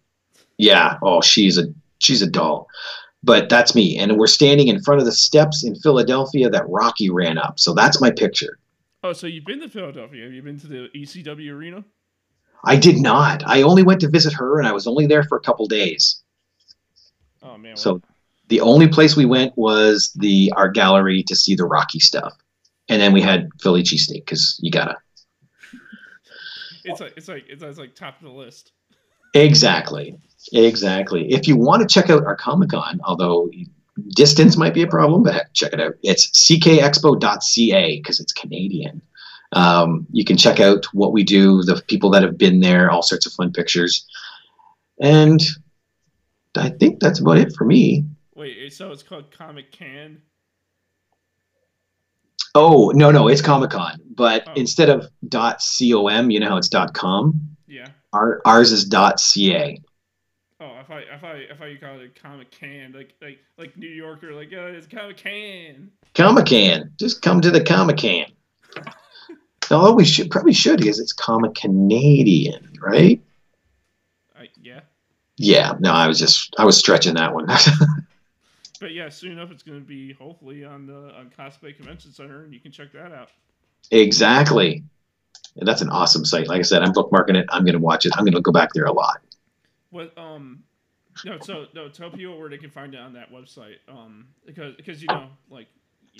Yeah. Oh, she's a she's a doll. But that's me, and we're standing in front of the steps in Philadelphia that Rocky ran up. So that's my picture. Oh, so you've been to Philadelphia? Have you been to the ECW arena? I did not. I only went to visit her, and I was only there for a couple days. Oh man. So the only place we went was the art gallery to see the Rocky stuff, and then we had Philly cheesesteak because you gotta. it's like it's like it's, like top of the list. Exactly. Exactly. If you want to check out our Comic Con, although distance might be a problem, but check it out. It's ckexpo.ca because it's Canadian. Um, you can check out what we do, the people that have been there, all sorts of fun pictures. And I think that's about it for me. Wait, so it's called Comic Can? Oh, no, no, it's Comic Con. But Oh. instead of .com, you know how it's .com? Yeah. Our, ours is .ca. Oh, if I if I if I call it Comic Can, like like like New Yorker, like oh, it's Comic Can. Comic Can. Just come to the Comic Can. <laughs> Although we should probably should because it's Comic Canadian, right? I, yeah. Yeah. No, I was just I was stretching that one. <laughs> But yeah, soon enough, it's going to be hopefully on the on Cosplay Convention Center, and you can check that out. exactly. And that's an awesome site. Like I said, I'm bookmarking it. I'm gonna watch it. I'm gonna go back there a lot. What um, no, so no, tell people where they can find it on that website. Um, because because you know like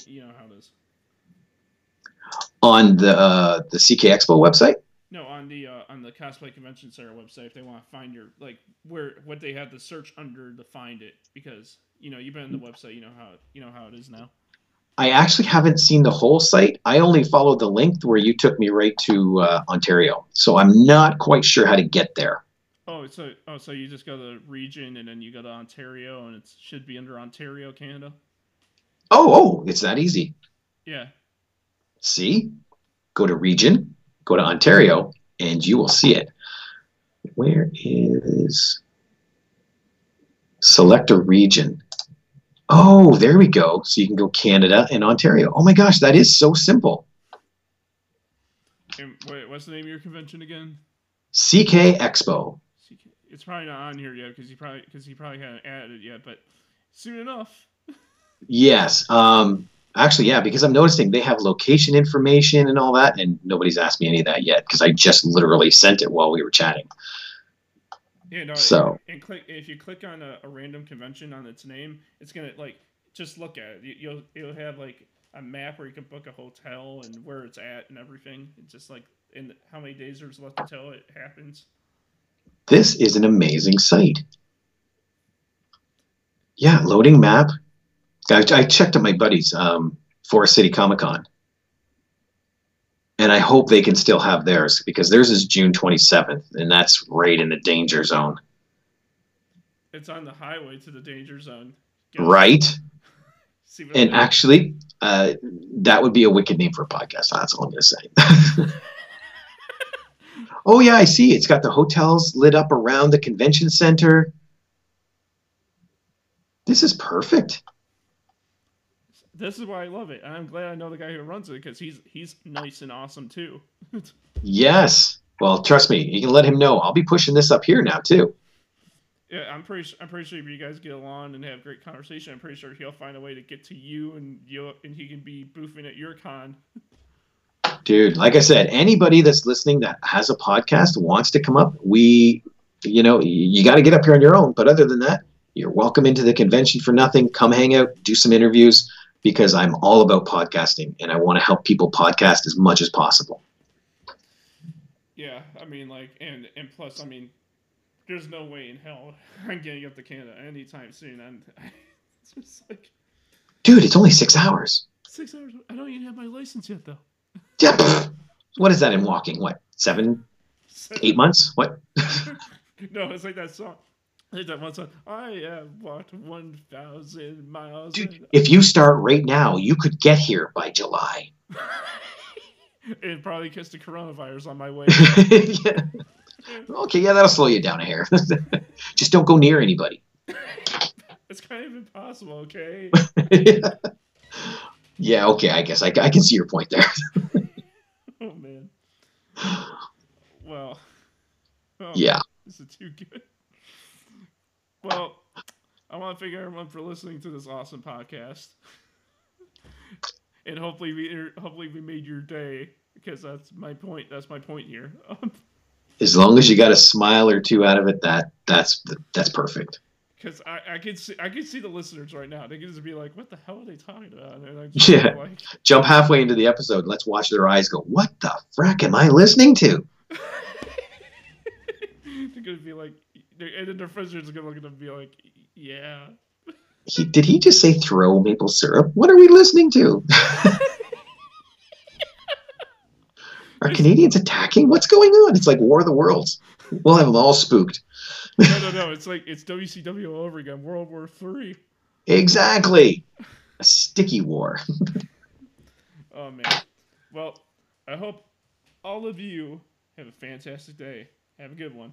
you know how it is. On the uh, the CK Expo website. No, on the uh, on the Cosplay Convention Center website, if they want to find your like where what they have to search under to find it, because you know you've been on the website, you know how you know how it is now. I actually haven't seen the whole site. I only followed the link where you took me right to uh, Ontario, so I'm not quite sure how to get there. Oh, so oh, so you just go to region and then you go to Ontario, and it should be under Ontario, Canada. Oh, oh, it's that easy. Yeah. See, go to region, go to Ontario, and you will see it. Where is select a region? Oh, there we go. So you can go Canada and Ontario. Oh my gosh, that is so simple. And wait, what's the name of your convention again? CK Expo. CK It's probably not on here yet because he probably because he probably hadn't added it yet, but soon enough. <laughs> Yes. Um, actually, yeah, because I'm noticing they have location information and all that, and nobody's asked me any of that yet because I just literally sent it while we were chatting. Yeah, no. So- and, and click if you click on a, a random convention on its name, it's gonna like just look at it. You, you'll it'll have like a map where you can book a hotel and where it's at and everything. It's just like in how many days there's left until it happens. This is an amazing site. Yeah, loading map. I, I checked at my buddies, um, Forest City Comic Con. And I hope they can still have theirs because theirs is June 27th, and that's right in the danger zone. It's on the highway to the danger zone. Go Right? <laughs> And actually, uh, that would be a wicked name for a podcast. That's all I'm going to say. <laughs> oh, yeah, I see. It's got the hotels lit up around the convention center. This is perfect. This is why I love it. And I'm glad I know the guy who runs it because he's he's nice and awesome too. <laughs> Yes. Well, trust me, you can let him know. I'll be pushing this up here now too. Yeah, I'm pretty. I'm pretty sure if you guys get along and have great conversation, I'm pretty sure he'll find a way to get to you, and you and he can be boofing at your con. <laughs> Dude, like I said, anybody that's listening that has a podcast wants to come up, we you know, you got to get up here on your own, but other than that, you're welcome into the convention for nothing. Come hang out, do some interviews because I'm all about podcasting and I want to help people podcast as much as possible. Yeah, I mean, like, and and plus, I mean, there's no way in hell <laughs> I'm getting up to Canada anytime soon. And <laughs> it's just like, Dude, it's only six hours. Six hours. I don't even have my license yet, though. Yeah. pff. What is that in walking? What seven, <laughs> eight months? What? no, it's like that song. That one song. I have walked one thousand miles. Dude, if you start right now, you could get here by July. <laughs> it probably kiss the coronavirus on my way. <laughs> yeah. Okay, yeah, that'll slow you down a hair. <laughs> Just don't go near anybody. it's kind of impossible, okay? yeah, okay, I guess I, I can see your point there. oh man. <sighs> Well. oh, Yeah. This is too good. Well, I want to thank everyone for listening to this awesome podcast, and hopefully we er, hopefully we made your day because that's my point. That's my point here. <laughs> As long as you got a smile or two out of it, that that's that's perfect. Because I, I can see I can see the listeners right now. They can just be like, "What the hell are they talking about?" And they're like, Yeah. like, Jump halfway into the episode, let's watch their eyes go, What the frack am I listening to? <laughs> they're gonna be like, and then their friends are just gonna look at them and be like, "Yeah." He, did he just say throw maple syrup? What are we listening to? <laughs> Are Canadians attacking? What's going on? It's like War of the Worlds. We'll have them all spooked. No, no, no. <laughs> It's like it's WCW all over again. World War Three. Exactly. A sticky war. <laughs> Oh man. Well, I hope all of you have a fantastic day. Have a good one.